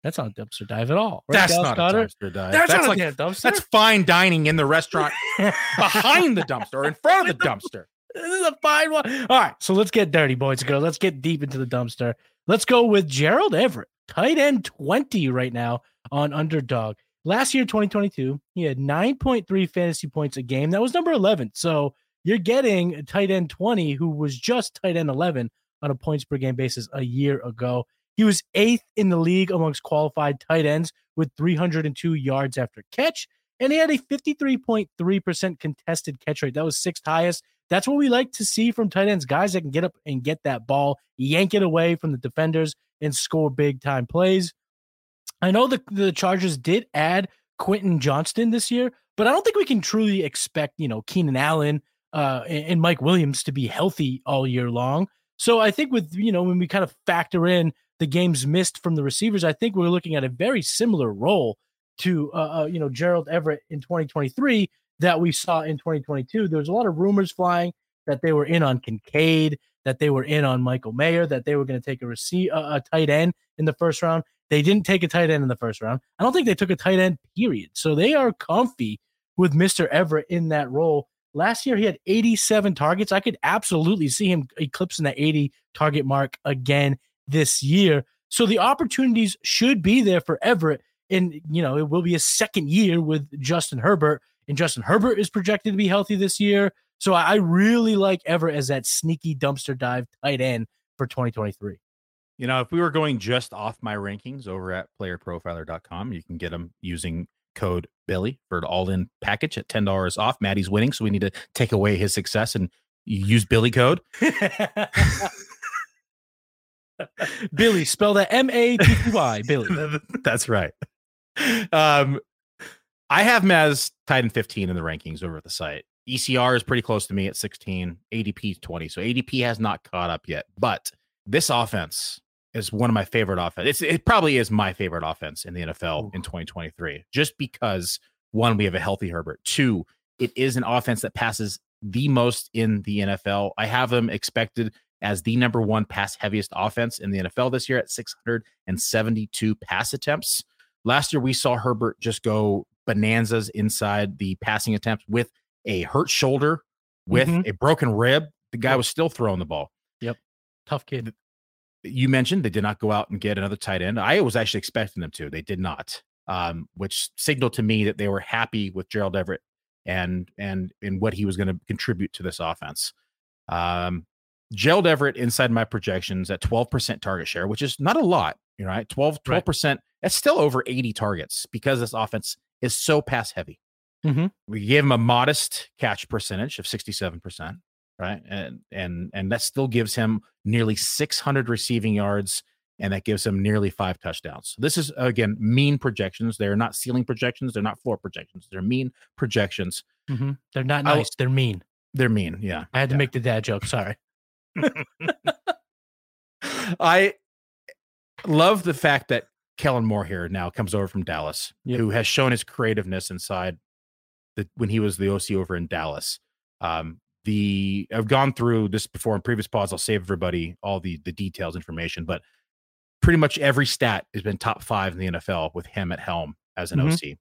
that's not a dumpster dive at all. Right? That's Dallas not Goedert? a dumpster dive. That's, that's not like, a dumpster. That's fine dining in the restaurant *laughs* behind the dumpster or in front of the dumpster. This is a fine one. All right, so let's get dirty, boys and girls. Let's get deep into the dumpster. Let's go with Gerald Everett, tight end 20 right now on underdog. Last year, 2022, he had 9.3 fantasy points a game. That was number 11. So you're getting a tight end 20, who was just tight end 11 on a points per game basis a year ago. He was eighth in the league amongst qualified tight ends with 302 yards after catch, and he had a 53.3% contested catch rate. That was sixth highest. That's what we like to see from tight ends guys that can get up and get that ball, yank it away from the defenders, and score big time plays. I know the, the Chargers did add Quentin Johnston this year, but I don't think we can truly expect, you know, Keenan Allen uh, and Mike Williams to be healthy all year long. So I think with you know when we kind of factor in the games missed from the receivers, I think we're looking at a very similar role to uh, uh, you know Gerald Everett in 2023 that we saw in 2022. There was a lot of rumors flying that they were in on Kincaid, that they were in on Michael Mayer, that they were going to take a receive a, a tight end in the first round. They didn't take a tight end in the first round. I don't think they took a tight end. Period. So they are comfy with Mr. Everett in that role. Last year, he had 87 targets. I could absolutely see him eclipsing that 80 target mark again this year. So the opportunities should be there for Everett. And, you know, it will be a second year with Justin Herbert. And Justin Herbert is projected to be healthy this year. So I really like Everett as that sneaky dumpster dive tight end for 2023. You know, if we were going just off my rankings over at playerprofiler.com, you can get them using code Billy for an all in package at $10 off. Maddie's winning, so we need to take away his success and use Billy code. *laughs* Billy, spell that M A T T Y. *laughs* Billy. That's right. Um, I have Maz tied in 15 in the rankings over at the site. ECR is pretty close to me at 16, ADP 20. So ADP has not caught up yet. But this offense is one of my favorite offense. It's, it probably is my favorite offense in the NFL in 2023, just because one, we have a healthy Herbert. Two, it is an offense that passes the most in the NFL. I have them expected as the number one pass heaviest offense in the NFL this year at 672 pass attempts. Last year, we saw Herbert just go bonanzas inside the passing attempts with a hurt shoulder, with mm-hmm. a broken rib. The guy was still throwing the ball. Yep. Tough kid you mentioned they did not go out and get another tight end. I was actually expecting them to. They did not, um, which signaled to me that they were happy with Gerald Everett and and and what he was going to contribute to this offense. Um, Gerald Everett inside my projections at 12% target share, which is not a lot, you know, right? 12, 12%. Right. That's still over 80 targets because this offense is so pass heavy. Mm-hmm. We gave him a modest catch percentage of 67%, right? And and and that still gives him nearly 600 receiving yards and that gives him nearly five touchdowns. So this is again mean projections. They're not ceiling projections. They're not floor projections. They're mean projections. Mm-hmm. They're not nice. I, they're mean. They're mean. Yeah. I had to yeah. make the dad joke. Sorry. *laughs* I love the fact that Kellen Moore here now comes over from Dallas, yep. who has shown his creativeness inside the when he was the OC over in Dallas. Um, the I've gone through this before in previous pods. I'll save everybody all the the details information, but pretty much every stat has been top five in the NFL with him at helm as an mm-hmm. OC.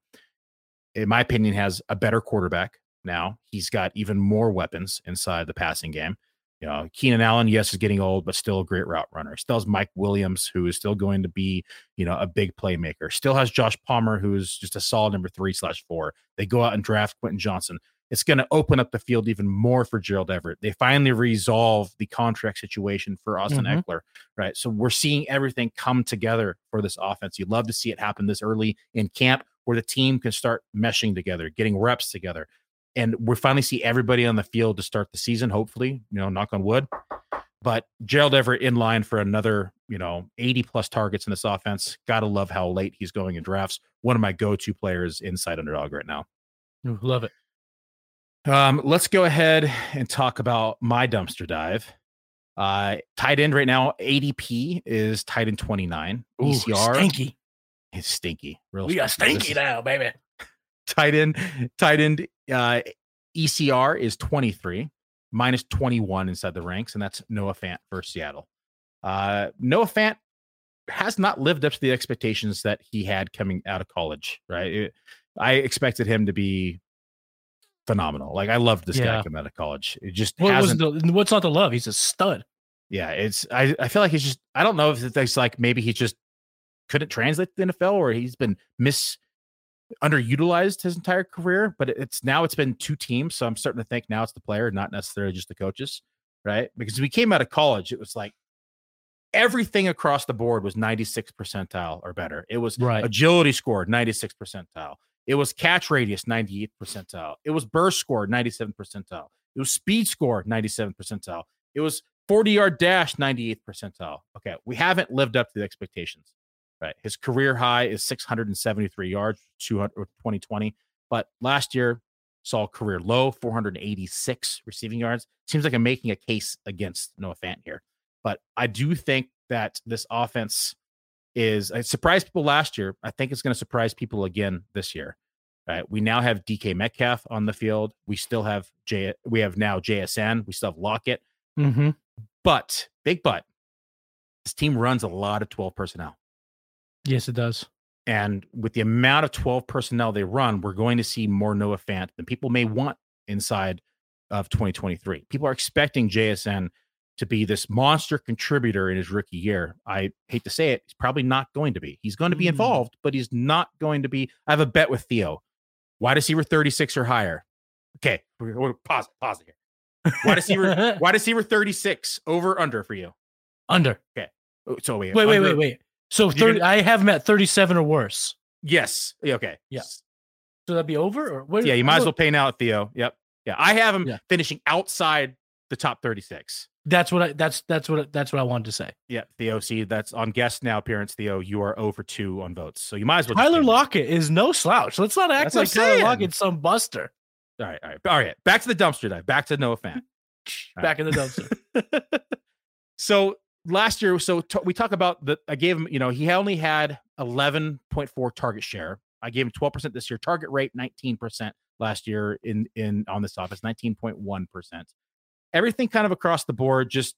In my opinion, has a better quarterback now. He's got even more weapons inside the passing game. You know, Keenan Allen, yes, is getting old, but still a great route runner. Still has Mike Williams, who is still going to be, you know, a big playmaker. Still has Josh Palmer, who is just a solid number three slash four. They go out and draft Quentin Johnston. It's going to open up the field even more for Gerald Everett. They finally resolve the contract situation for Austin mm-hmm. Ekeler, right? So we're seeing everything come together for this offense. You'd love to see it happen this early in camp where the team can start meshing together, getting reps together and we finally see everybody on the field to start the season. Hopefully, you know, knock on wood. But Gerald Everett in line for another, you know, 80 plus targets in this offense. Gotta love how late he's going in drafts. One of my go-to players inside underdog right now. Love it. Um, let's go ahead and talk about my dumpster dive. Uh, tight end right now, ADP is tight end 29. Ooh, ECR stinky. It's stinky. Real we got stinky now, baby tight end, tight end uh, ECR is 23, minus 21 inside the ranks, and that's Noah Fant for Seattle. Uh, Noah Fant has not lived up to the expectations that he had coming out of college, right? It, I expected him to be phenomenal. Like I loved this yeah. guy coming out of college. It just what hasn't. The, what's not to love? He's a stud. Yeah, it's. I. I feel like he's just. I don't know if it's like maybe he just couldn't translate to the NFL or he's been mis underutilized his entire career, but it's now it's been two teams. So I'm starting to think now it's the player, not necessarily just the coaches, right? Because we came out of college, it was like everything across the board was 96 percentile or better. It was right. agility score 96 percentile. It was catch radius 98 percentile. It was burst score 97 percentile. It was speed score 97 percentile. It was 40 yard dash 98 percentile. Okay, we haven't lived up to the expectations. Right. His career high is 673 yards, 2020. But last year saw career low, 486 receiving yards. Seems like I'm making a case against Noah Fant here. But I do think that this offense is it surprised people last year. I think it's going to surprise people again this year. Right. We now have DK Metcalf on the field. We still have J we have now JSN. We still have Lockett. Mm-hmm. But big but this team runs a lot of 12 personnel. Yes, it does. And with the amount of 12 personnel they run, we're going to see more Noah Fant than people may want inside of 2023. People are expecting JSN to be this monster contributor in his rookie year. I hate to say it, he's probably not going to be. He's going to be mm. involved, but he's not going to be. I have a bet with Theo. Wide receiver 36 or higher. Okay, pause, pause it here. Wide receiver, *laughs* wide receiver 36 over under for you. Under. Okay. Oh, so wait, wait, wait, wait, wait. So 30, I have him at 37 or worse. Yes. Okay. Yes. So that'd be over or what? Yeah, you might as well pay now, Theo. Yep. Yeah. I have him yeah. finishing outside the top 36. That's what I that's that's what that's what I wanted to say. Yeah, Theo. See, that's on guest now appearance. Theo, you are over two on votes, so you might as well. Tyler Lockett is no slouch. Let's not act that's like Tyler Lockett's some buster. All right, all right, all right. Back to the dumpster dive. Back to Noah Fant. *laughs* Back right. in the dumpster. *laughs* so last year, so t- we talk about the. I gave him, you know, he only had 11.4 target share. I gave him 12% this year. Target rate 19% last year in in on this office, 19.1%. Everything kind of across the board, just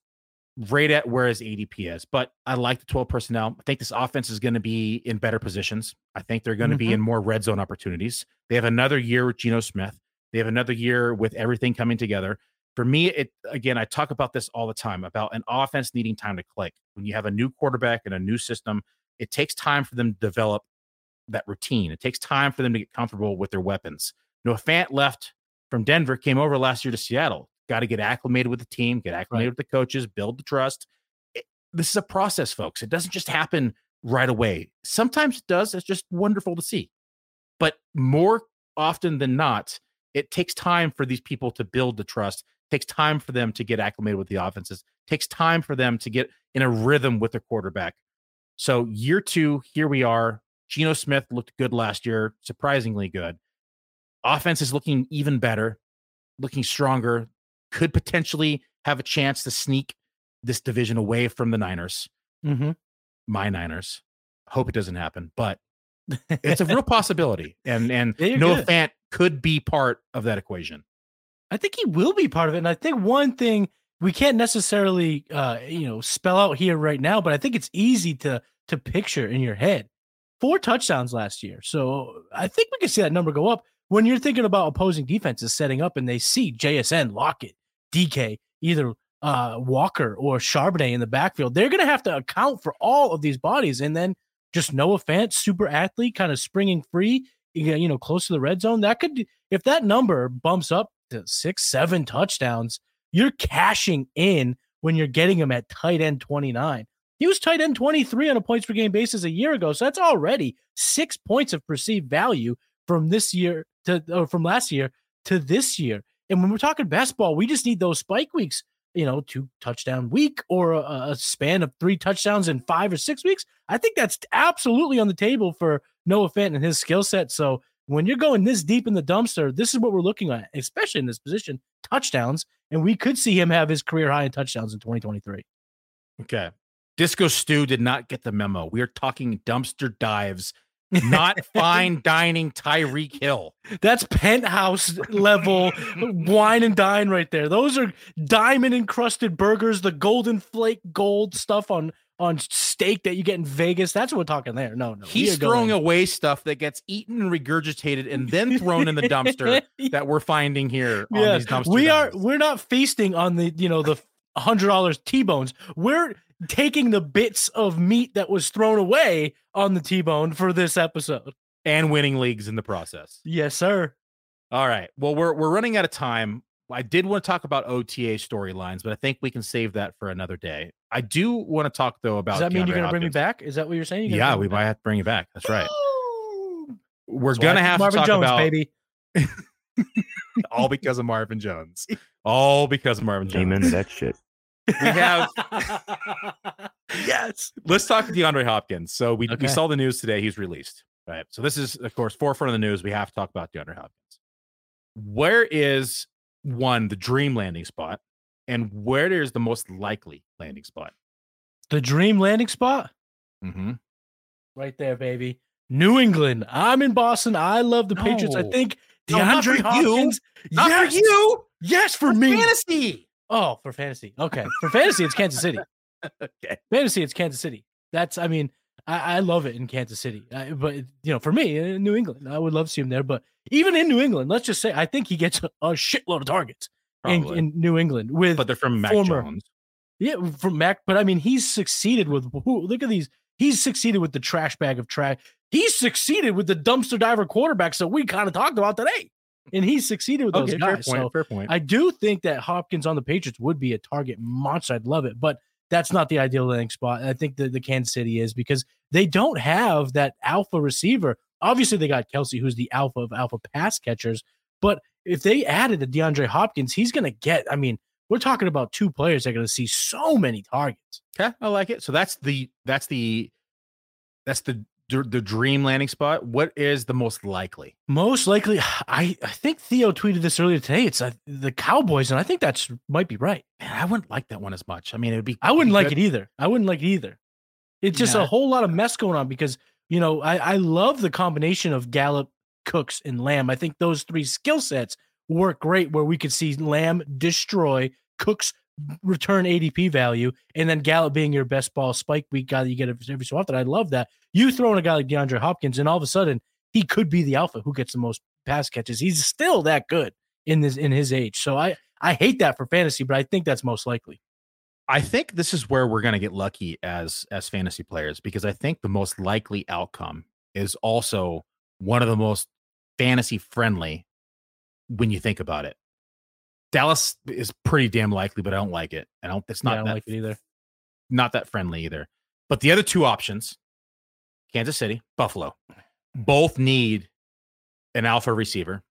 right at where his ADP is. But I like the 12 personnel. I think this offense is going to be in better positions. I think they're going to mm-hmm. be in more red zone opportunities. They have another year with Geno Smith. They have another year with everything coming together. For me, it again, I talk about this all the time about an offense needing time to click. When you have a new quarterback and a new system, it takes time for them to develop that routine. It takes time for them to get comfortable with their weapons. You Noah Fant left from Denver, came over last year to Seattle. Got to get acclimated with the team, get acclimated right. with the coaches, build the trust. It, this is a process, folks. It doesn't just happen right away. Sometimes it does. It's just wonderful to see. But more often than not, it takes time for these people to build the trust. It takes time for them to get acclimated with the offenses. It takes time for them to get in a rhythm with their quarterback. So year two, here we are. Geno Smith looked good last year, surprisingly good. Offense is looking even better, looking stronger. Could potentially have a chance to sneak this division away from the Niners. Mm-hmm. My Niners. Hope it doesn't happen, but *laughs* it's a real possibility. And and Noah Fant could be part of that equation. I think he will be part of it. And I think one thing we can't necessarily uh, you know spell out here right now, but I think it's easy to to picture in your head. Four touchdowns last year. So I think we can see that number go up when you're thinking about opposing defenses setting up and they see JSN, Lockett, DK, either uh, Walker or Charbonnet in the backfield, they're going to have to account for all of these bodies. And then just Noah Fant, super athlete, kind of springing free, you know, close to the red zone. That could, if that number bumps up to six, seven touchdowns, you're cashing in when you're getting him at tight end 29. He was tight end 23 on a points per game basis a year ago. So that's already six points of perceived value from this year to, from last year to this year. And when we're talking best ball, we just need those spike weeks you know, two touchdown week or a, a, span of three touchdowns in five or six weeks. I think that's absolutely on the table for Noah Fant and his skill set. So when you're going this deep in the dumpster, this is what we're looking at, especially in this position, touchdowns. And we could see him have his career high in touchdowns in 2023. Okay. Disco Stew did not get the memo. We are talking dumpster dives not *laughs* fine dining Tyreek Hill. That's penthouse level wine and dine right there. Those are diamond encrusted burgers, the golden flake gold stuff on on steak that you get in Vegas. That's what we're talking there. No, no. He's throwing going. away stuff that gets eaten and regurgitated and then thrown in the dumpster *laughs* that we're finding here on yeah. We are we're not feasting on the, you know, the hundred dollars T-bones. We're taking the bits of meat that was thrown away on the T-bone for this episode and winning leagues in the process. Yes, sir. All right. Well, we're we're running out of time. I did want to talk about OTA storylines, but I think we can save that for another day. I do want to talk though about. Does that mean you're going to bring me back? Is that what you're saying? You're yeah, we might have to bring you back. That's right. We're That's gonna have Marvin to talk Jones, about baby. *laughs* all because of Marvin Jones. All because of Marvin Jones. Amen to that shit. We have *laughs* yes. Let's talk to DeAndre Hopkins. So we, okay. we saw the news today. He's released. Right. So this is, of course, forefront of the news. We have to talk about DeAndre Hopkins. Where is one the dream landing spot, and where is the most likely landing spot? The dream landing spot. Mm-hmm. Right there, baby. New England. I'm in Boston. I love the no. Patriots. I think DeAndre no, Hopkins. You. Not yes. for you. Yes, for, for me. Fantasy. Oh, for fantasy. Okay. For fantasy, it's Kansas City. *laughs* okay. Fantasy, it's Kansas City. That's, I mean, I, I love it in Kansas City. I, but, you know, for me, in New England, I would love to see him there. But even in New England, let's just say, I think he gets a, a shitload of targets in, in, New England with. But they're from Mac former, Jones. Yeah, from Mac. But I mean, he's succeeded with, who, look at these. He's succeeded with the trash bag of trash. He's succeeded with the dumpster diver quarterbacks that we kind of talked about today and he succeeded with those okay, guys. Fair point, so fair point. I do think that Hopkins on the Patriots would be a target monster. I'd love it, but that's not the ideal landing spot. I think that the Kansas City is because they don't have that alpha receiver. Obviously, they got Kelce, who's the alpha of alpha pass catchers. But if they added a DeAndre Hopkins, he's going to get. I mean, we're talking about two players that are going to see so many targets. Okay, I like it. So that's the that's the that's the the dream landing spot, what is the most likely? Most likely, I, I think Theo tweeted this earlier today. It's uh, the Cowboys, and I think that's might be right. Man, I wouldn't like that one as much. I mean, it would be. I wouldn't like it either. I wouldn't like it either. It's just yeah. a whole lot of mess going on because you know I, I love the combination of Gallup, Cooks, and Lamb. I think those three skill sets work great where we could see Lamb destroy Cooks return ADP value, and then Gallup being your best ball spike week guy that you get every so often. I love that. You throw in a guy like DeAndre Hopkins, and all of a sudden he could be the alpha who gets the most pass catches. He's still that good in this in his age. So I I hate that for fantasy, but I think that's most likely. I think this is where we're going to get lucky as as fantasy players because I think the most likely outcome is also one of the most fantasy friendly when you think about it. Dallas is pretty damn likely, but I don't like it. I don't. It's not yeah, I don't that like it either. not that friendly either. But the other two options, Kansas City, Buffalo, both need an alpha receiver.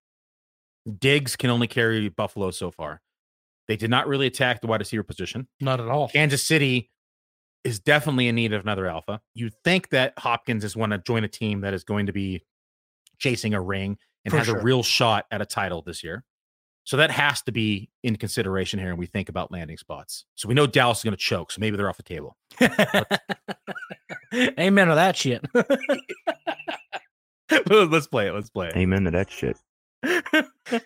Diggs can only carry Buffalo so far. They did not really attack the wide receiver position. Not at all. Kansas City is definitely in need of another alpha. You'd think that Hopkins is want to join a team that is going to be chasing a ring and For has sure. a real shot at a title this year. So that has to be in consideration here when we think about landing spots. So we know Dallas is going to choke, so maybe they're off the table. *laughs* Amen to that shit. *laughs* Let's play it. Let's play it. Amen to that shit. *laughs*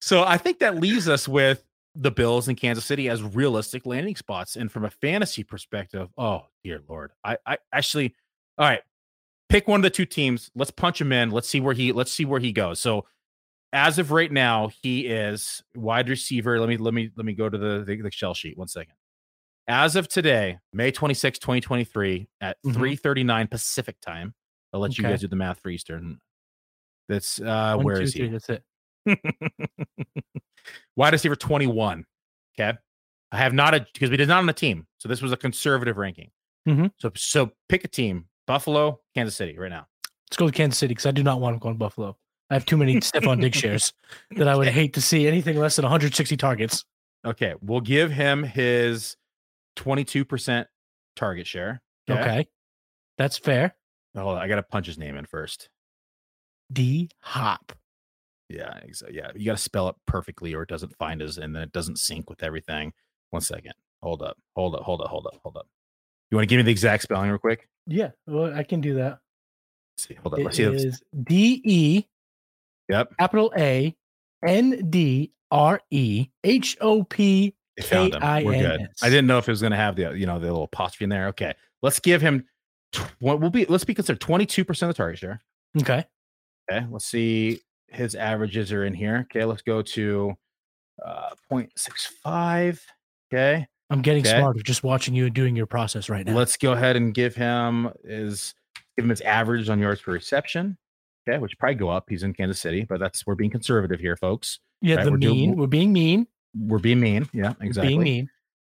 So I think that leaves us with the Bills and Kansas City as realistic landing spots. And from a fantasy perspective, oh dear lord, I, I actually, all right, pick one of the two teams. Let's punch him in. Let's see where he. Let's see where he goes. So as of right now, he is wide receiver. Let me let me let me go to the the, the shell sheet. One second. As of today, May 26, 2023, at Mhm. 3:39 Pacific time. I'll let you guys do the math for Eastern. That's uh One, where two, is three, he? That's it. *laughs* Wide receiver 21. Okay. I have not a because we did not on a team. So this was a conservative ranking. Mhm. So so pick a team. Buffalo, Kansas City right now. Let's go to Kansas City because I do not want to go to Buffalo. I have too many *laughs* Stefon Diggs shares that I would hate to see anything less than 160 targets. Okay. We'll give him his 22% target share. Okay. That's fair. Hold on. I gotta punch his name in first. D Hop. Yeah, exactly. Yeah, you got to spell it perfectly, or it doesn't find us, and then it doesn't sync with everything. One second. Hold up. Hold up. Hold up. Hold up. Hold up. You want to give me the exact spelling real quick? Yeah, well, I can do that. Let's see. Hold up. It Let's see. D E Yep. capital A N D R E H O P. It found him. We're good. K-I-N-S. I didn't know if it was going to have the you know the little apostrophe in there. Okay, let's give him. Tw- we'll be let's be considered twenty two percent of the target share. Okay. Okay, let's see his averages are in here. Okay, let's go to uh 0.65. Okay, I'm getting Okay. smarter just watching you and doing your process right now. let's go ahead and give him his give him his average on yards per reception. Okay, which probably go up. He's in Kansas City, but that's we're being conservative here, folks. yeah, right, the we're doing- mean. We're being mean. We're being mean. Yeah, exactly. Being mean.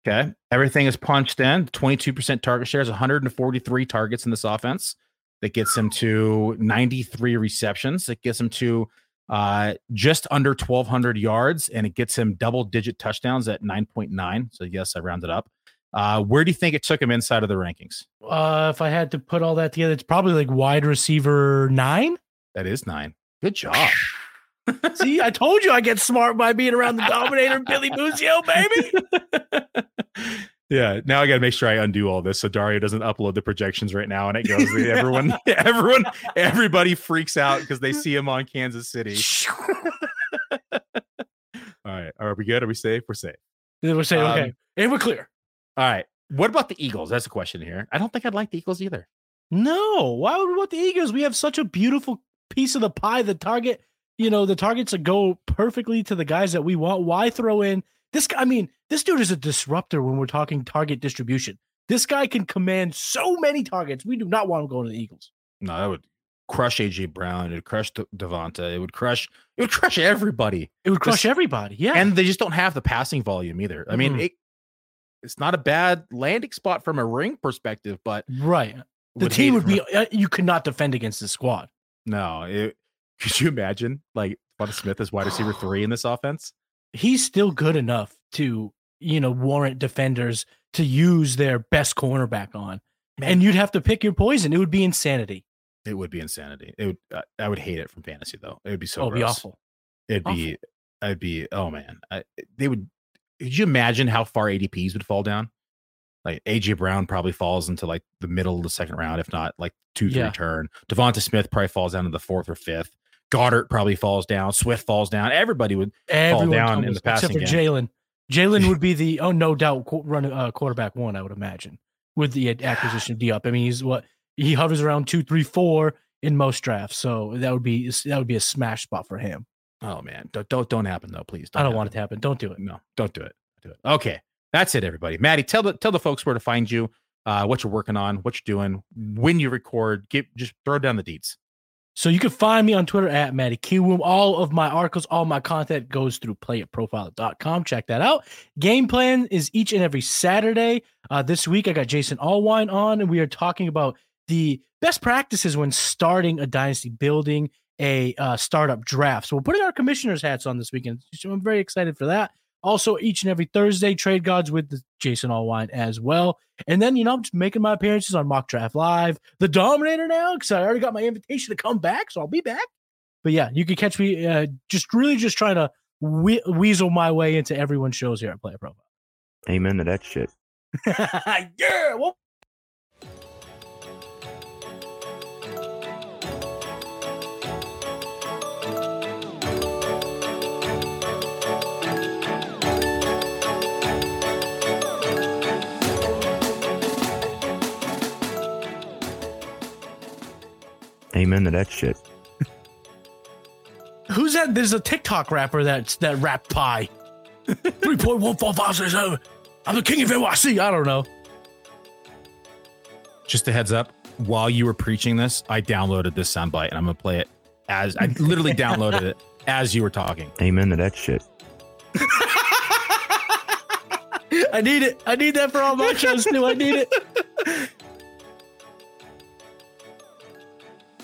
Okay. Everything is punched in. 22% target shares, 143 targets in this offense. That gets him to 93 receptions. It gets him to uh, just under 1,200 yards, and it gets him double digit touchdowns at 9.9. So, yes, I rounded up. Uh, where do you think it took him inside of the rankings? Uh, if I had to put all that together, it's probably like wide receiver nine. That is nine. Good *laughs* job. See, I told you I get smart by being around the Dominator Billy Muzio, baby. *laughs* yeah. Now I got to make sure I undo all this so Dario doesn't upload the projections right now, and it goes. everyone, *laughs* everyone, everybody freaks out because they see him on Kansas City. All right. Are we good? Are we safe? We're safe. We're saying, Um, okay, and we're clear. All right. What about the Eagles? That's a question here. I don't think I'd like the Eagles either. No, why would we want the Eagles? We have such a beautiful piece of the pie. The target, you know, the targets that go perfectly to the guys that we want. Why throw in this guy? I mean, this dude is a disruptor when we're talking target distribution. This guy can command so many targets. We do not want him going to the Eagles. No, that would crush AJ Brown. It would crush De- Devonta. It would crush. It would crush everybody. It would crush everybody. Yeah. And they just don't have the passing volume either. I mean, Mhm. it, it's not a bad landing spot from a ring perspective, but right. The team would be, a- uh, you could not defend against this squad. No. It, *laughs* could you imagine like Devonta Smith as wide receiver *gasps* three in this offense? He's still good enough to, you know, warrant defenders to use their best cornerback on. And you'd have to pick your poison. It would be insanity. It would be insanity. It would. I- I would hate it from fantasy though. It would be so. oh, it'd be awful. It'd be. I'd be. Oh man. I, they would. Could you imagine how far ADPs would fall down? Like AJ Brown probably falls into like the middle of the second round, if not like two, three Yeah. turn. Devonta Smith probably falls down to the fourth or fifth. Goedert probably falls down. Swift falls down. Everybody would. Everyone down in the passing except for Jalen. Jalen would *laughs* be the oh no doubt qu- run uh, quarterback one, I would imagine, with the *sighs* acquisition of D Hop. I mean, he's what he hovers around two, three, four in most drafts, so that would be that would be a smash spot for him. Oh man, don't don't, don't happen though, please. I don't want it to happen. Don't do it. No, don't do it. Do it. Okay, that's it, everybody. Matty, tell the tell the folks where to find you, uh, what you're working on, what you're doing, when you record. Get just throw down the deets. So you can find me on Twitter at Matty Kiwoom. All of my articles, all my content goes through playerprofiler.com. Check that out. Game plan is each and every Saturday. Uh, this week I got Jason Allwine on, and we are talking about the best practices when starting a dynasty, building a uh, startup draft. So we're putting our commissioners hats on this weekend. So I'm very excited for that. Also, each and every Thursday, Trade Gods with the Jason Allwine as well. And then, you know, I'm just making my appearances on Mock Draft Live, the Dominator now, because I already got my invitation to come back. So I'll be back. But yeah, you can catch me uh, just really just trying to we- weasel my way into everyone's shows here at Player Profile. Amen to that shit. *laughs* yeah. Well, Amen to that shit. *laughs* Who's that? There's a TikTok rapper that's that rap pie. *laughs* Three point one four five six seven. I'm the king of NYC. I don't know. Just a heads up. While you were preaching this, I downloaded this soundbite and I'm gonna play it as I literally downloaded it *laughs* as you were talking. Amen to that shit. I need it. I need that for all my shows too. I need it.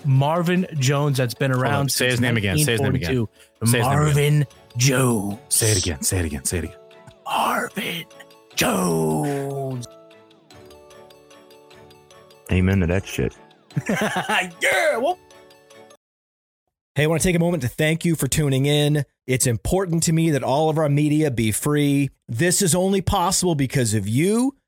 Marvin Jones, that's been around. say his name again, say his name again. Say his name Marvin Jones. Say it again. Say it again. Say it again. Marvin Jones. Amen to that shit. *laughs* yeah. Well, Hey, I want to take a moment to thank you for tuning in. It's important to me that all of our media be free. This is only possible because of you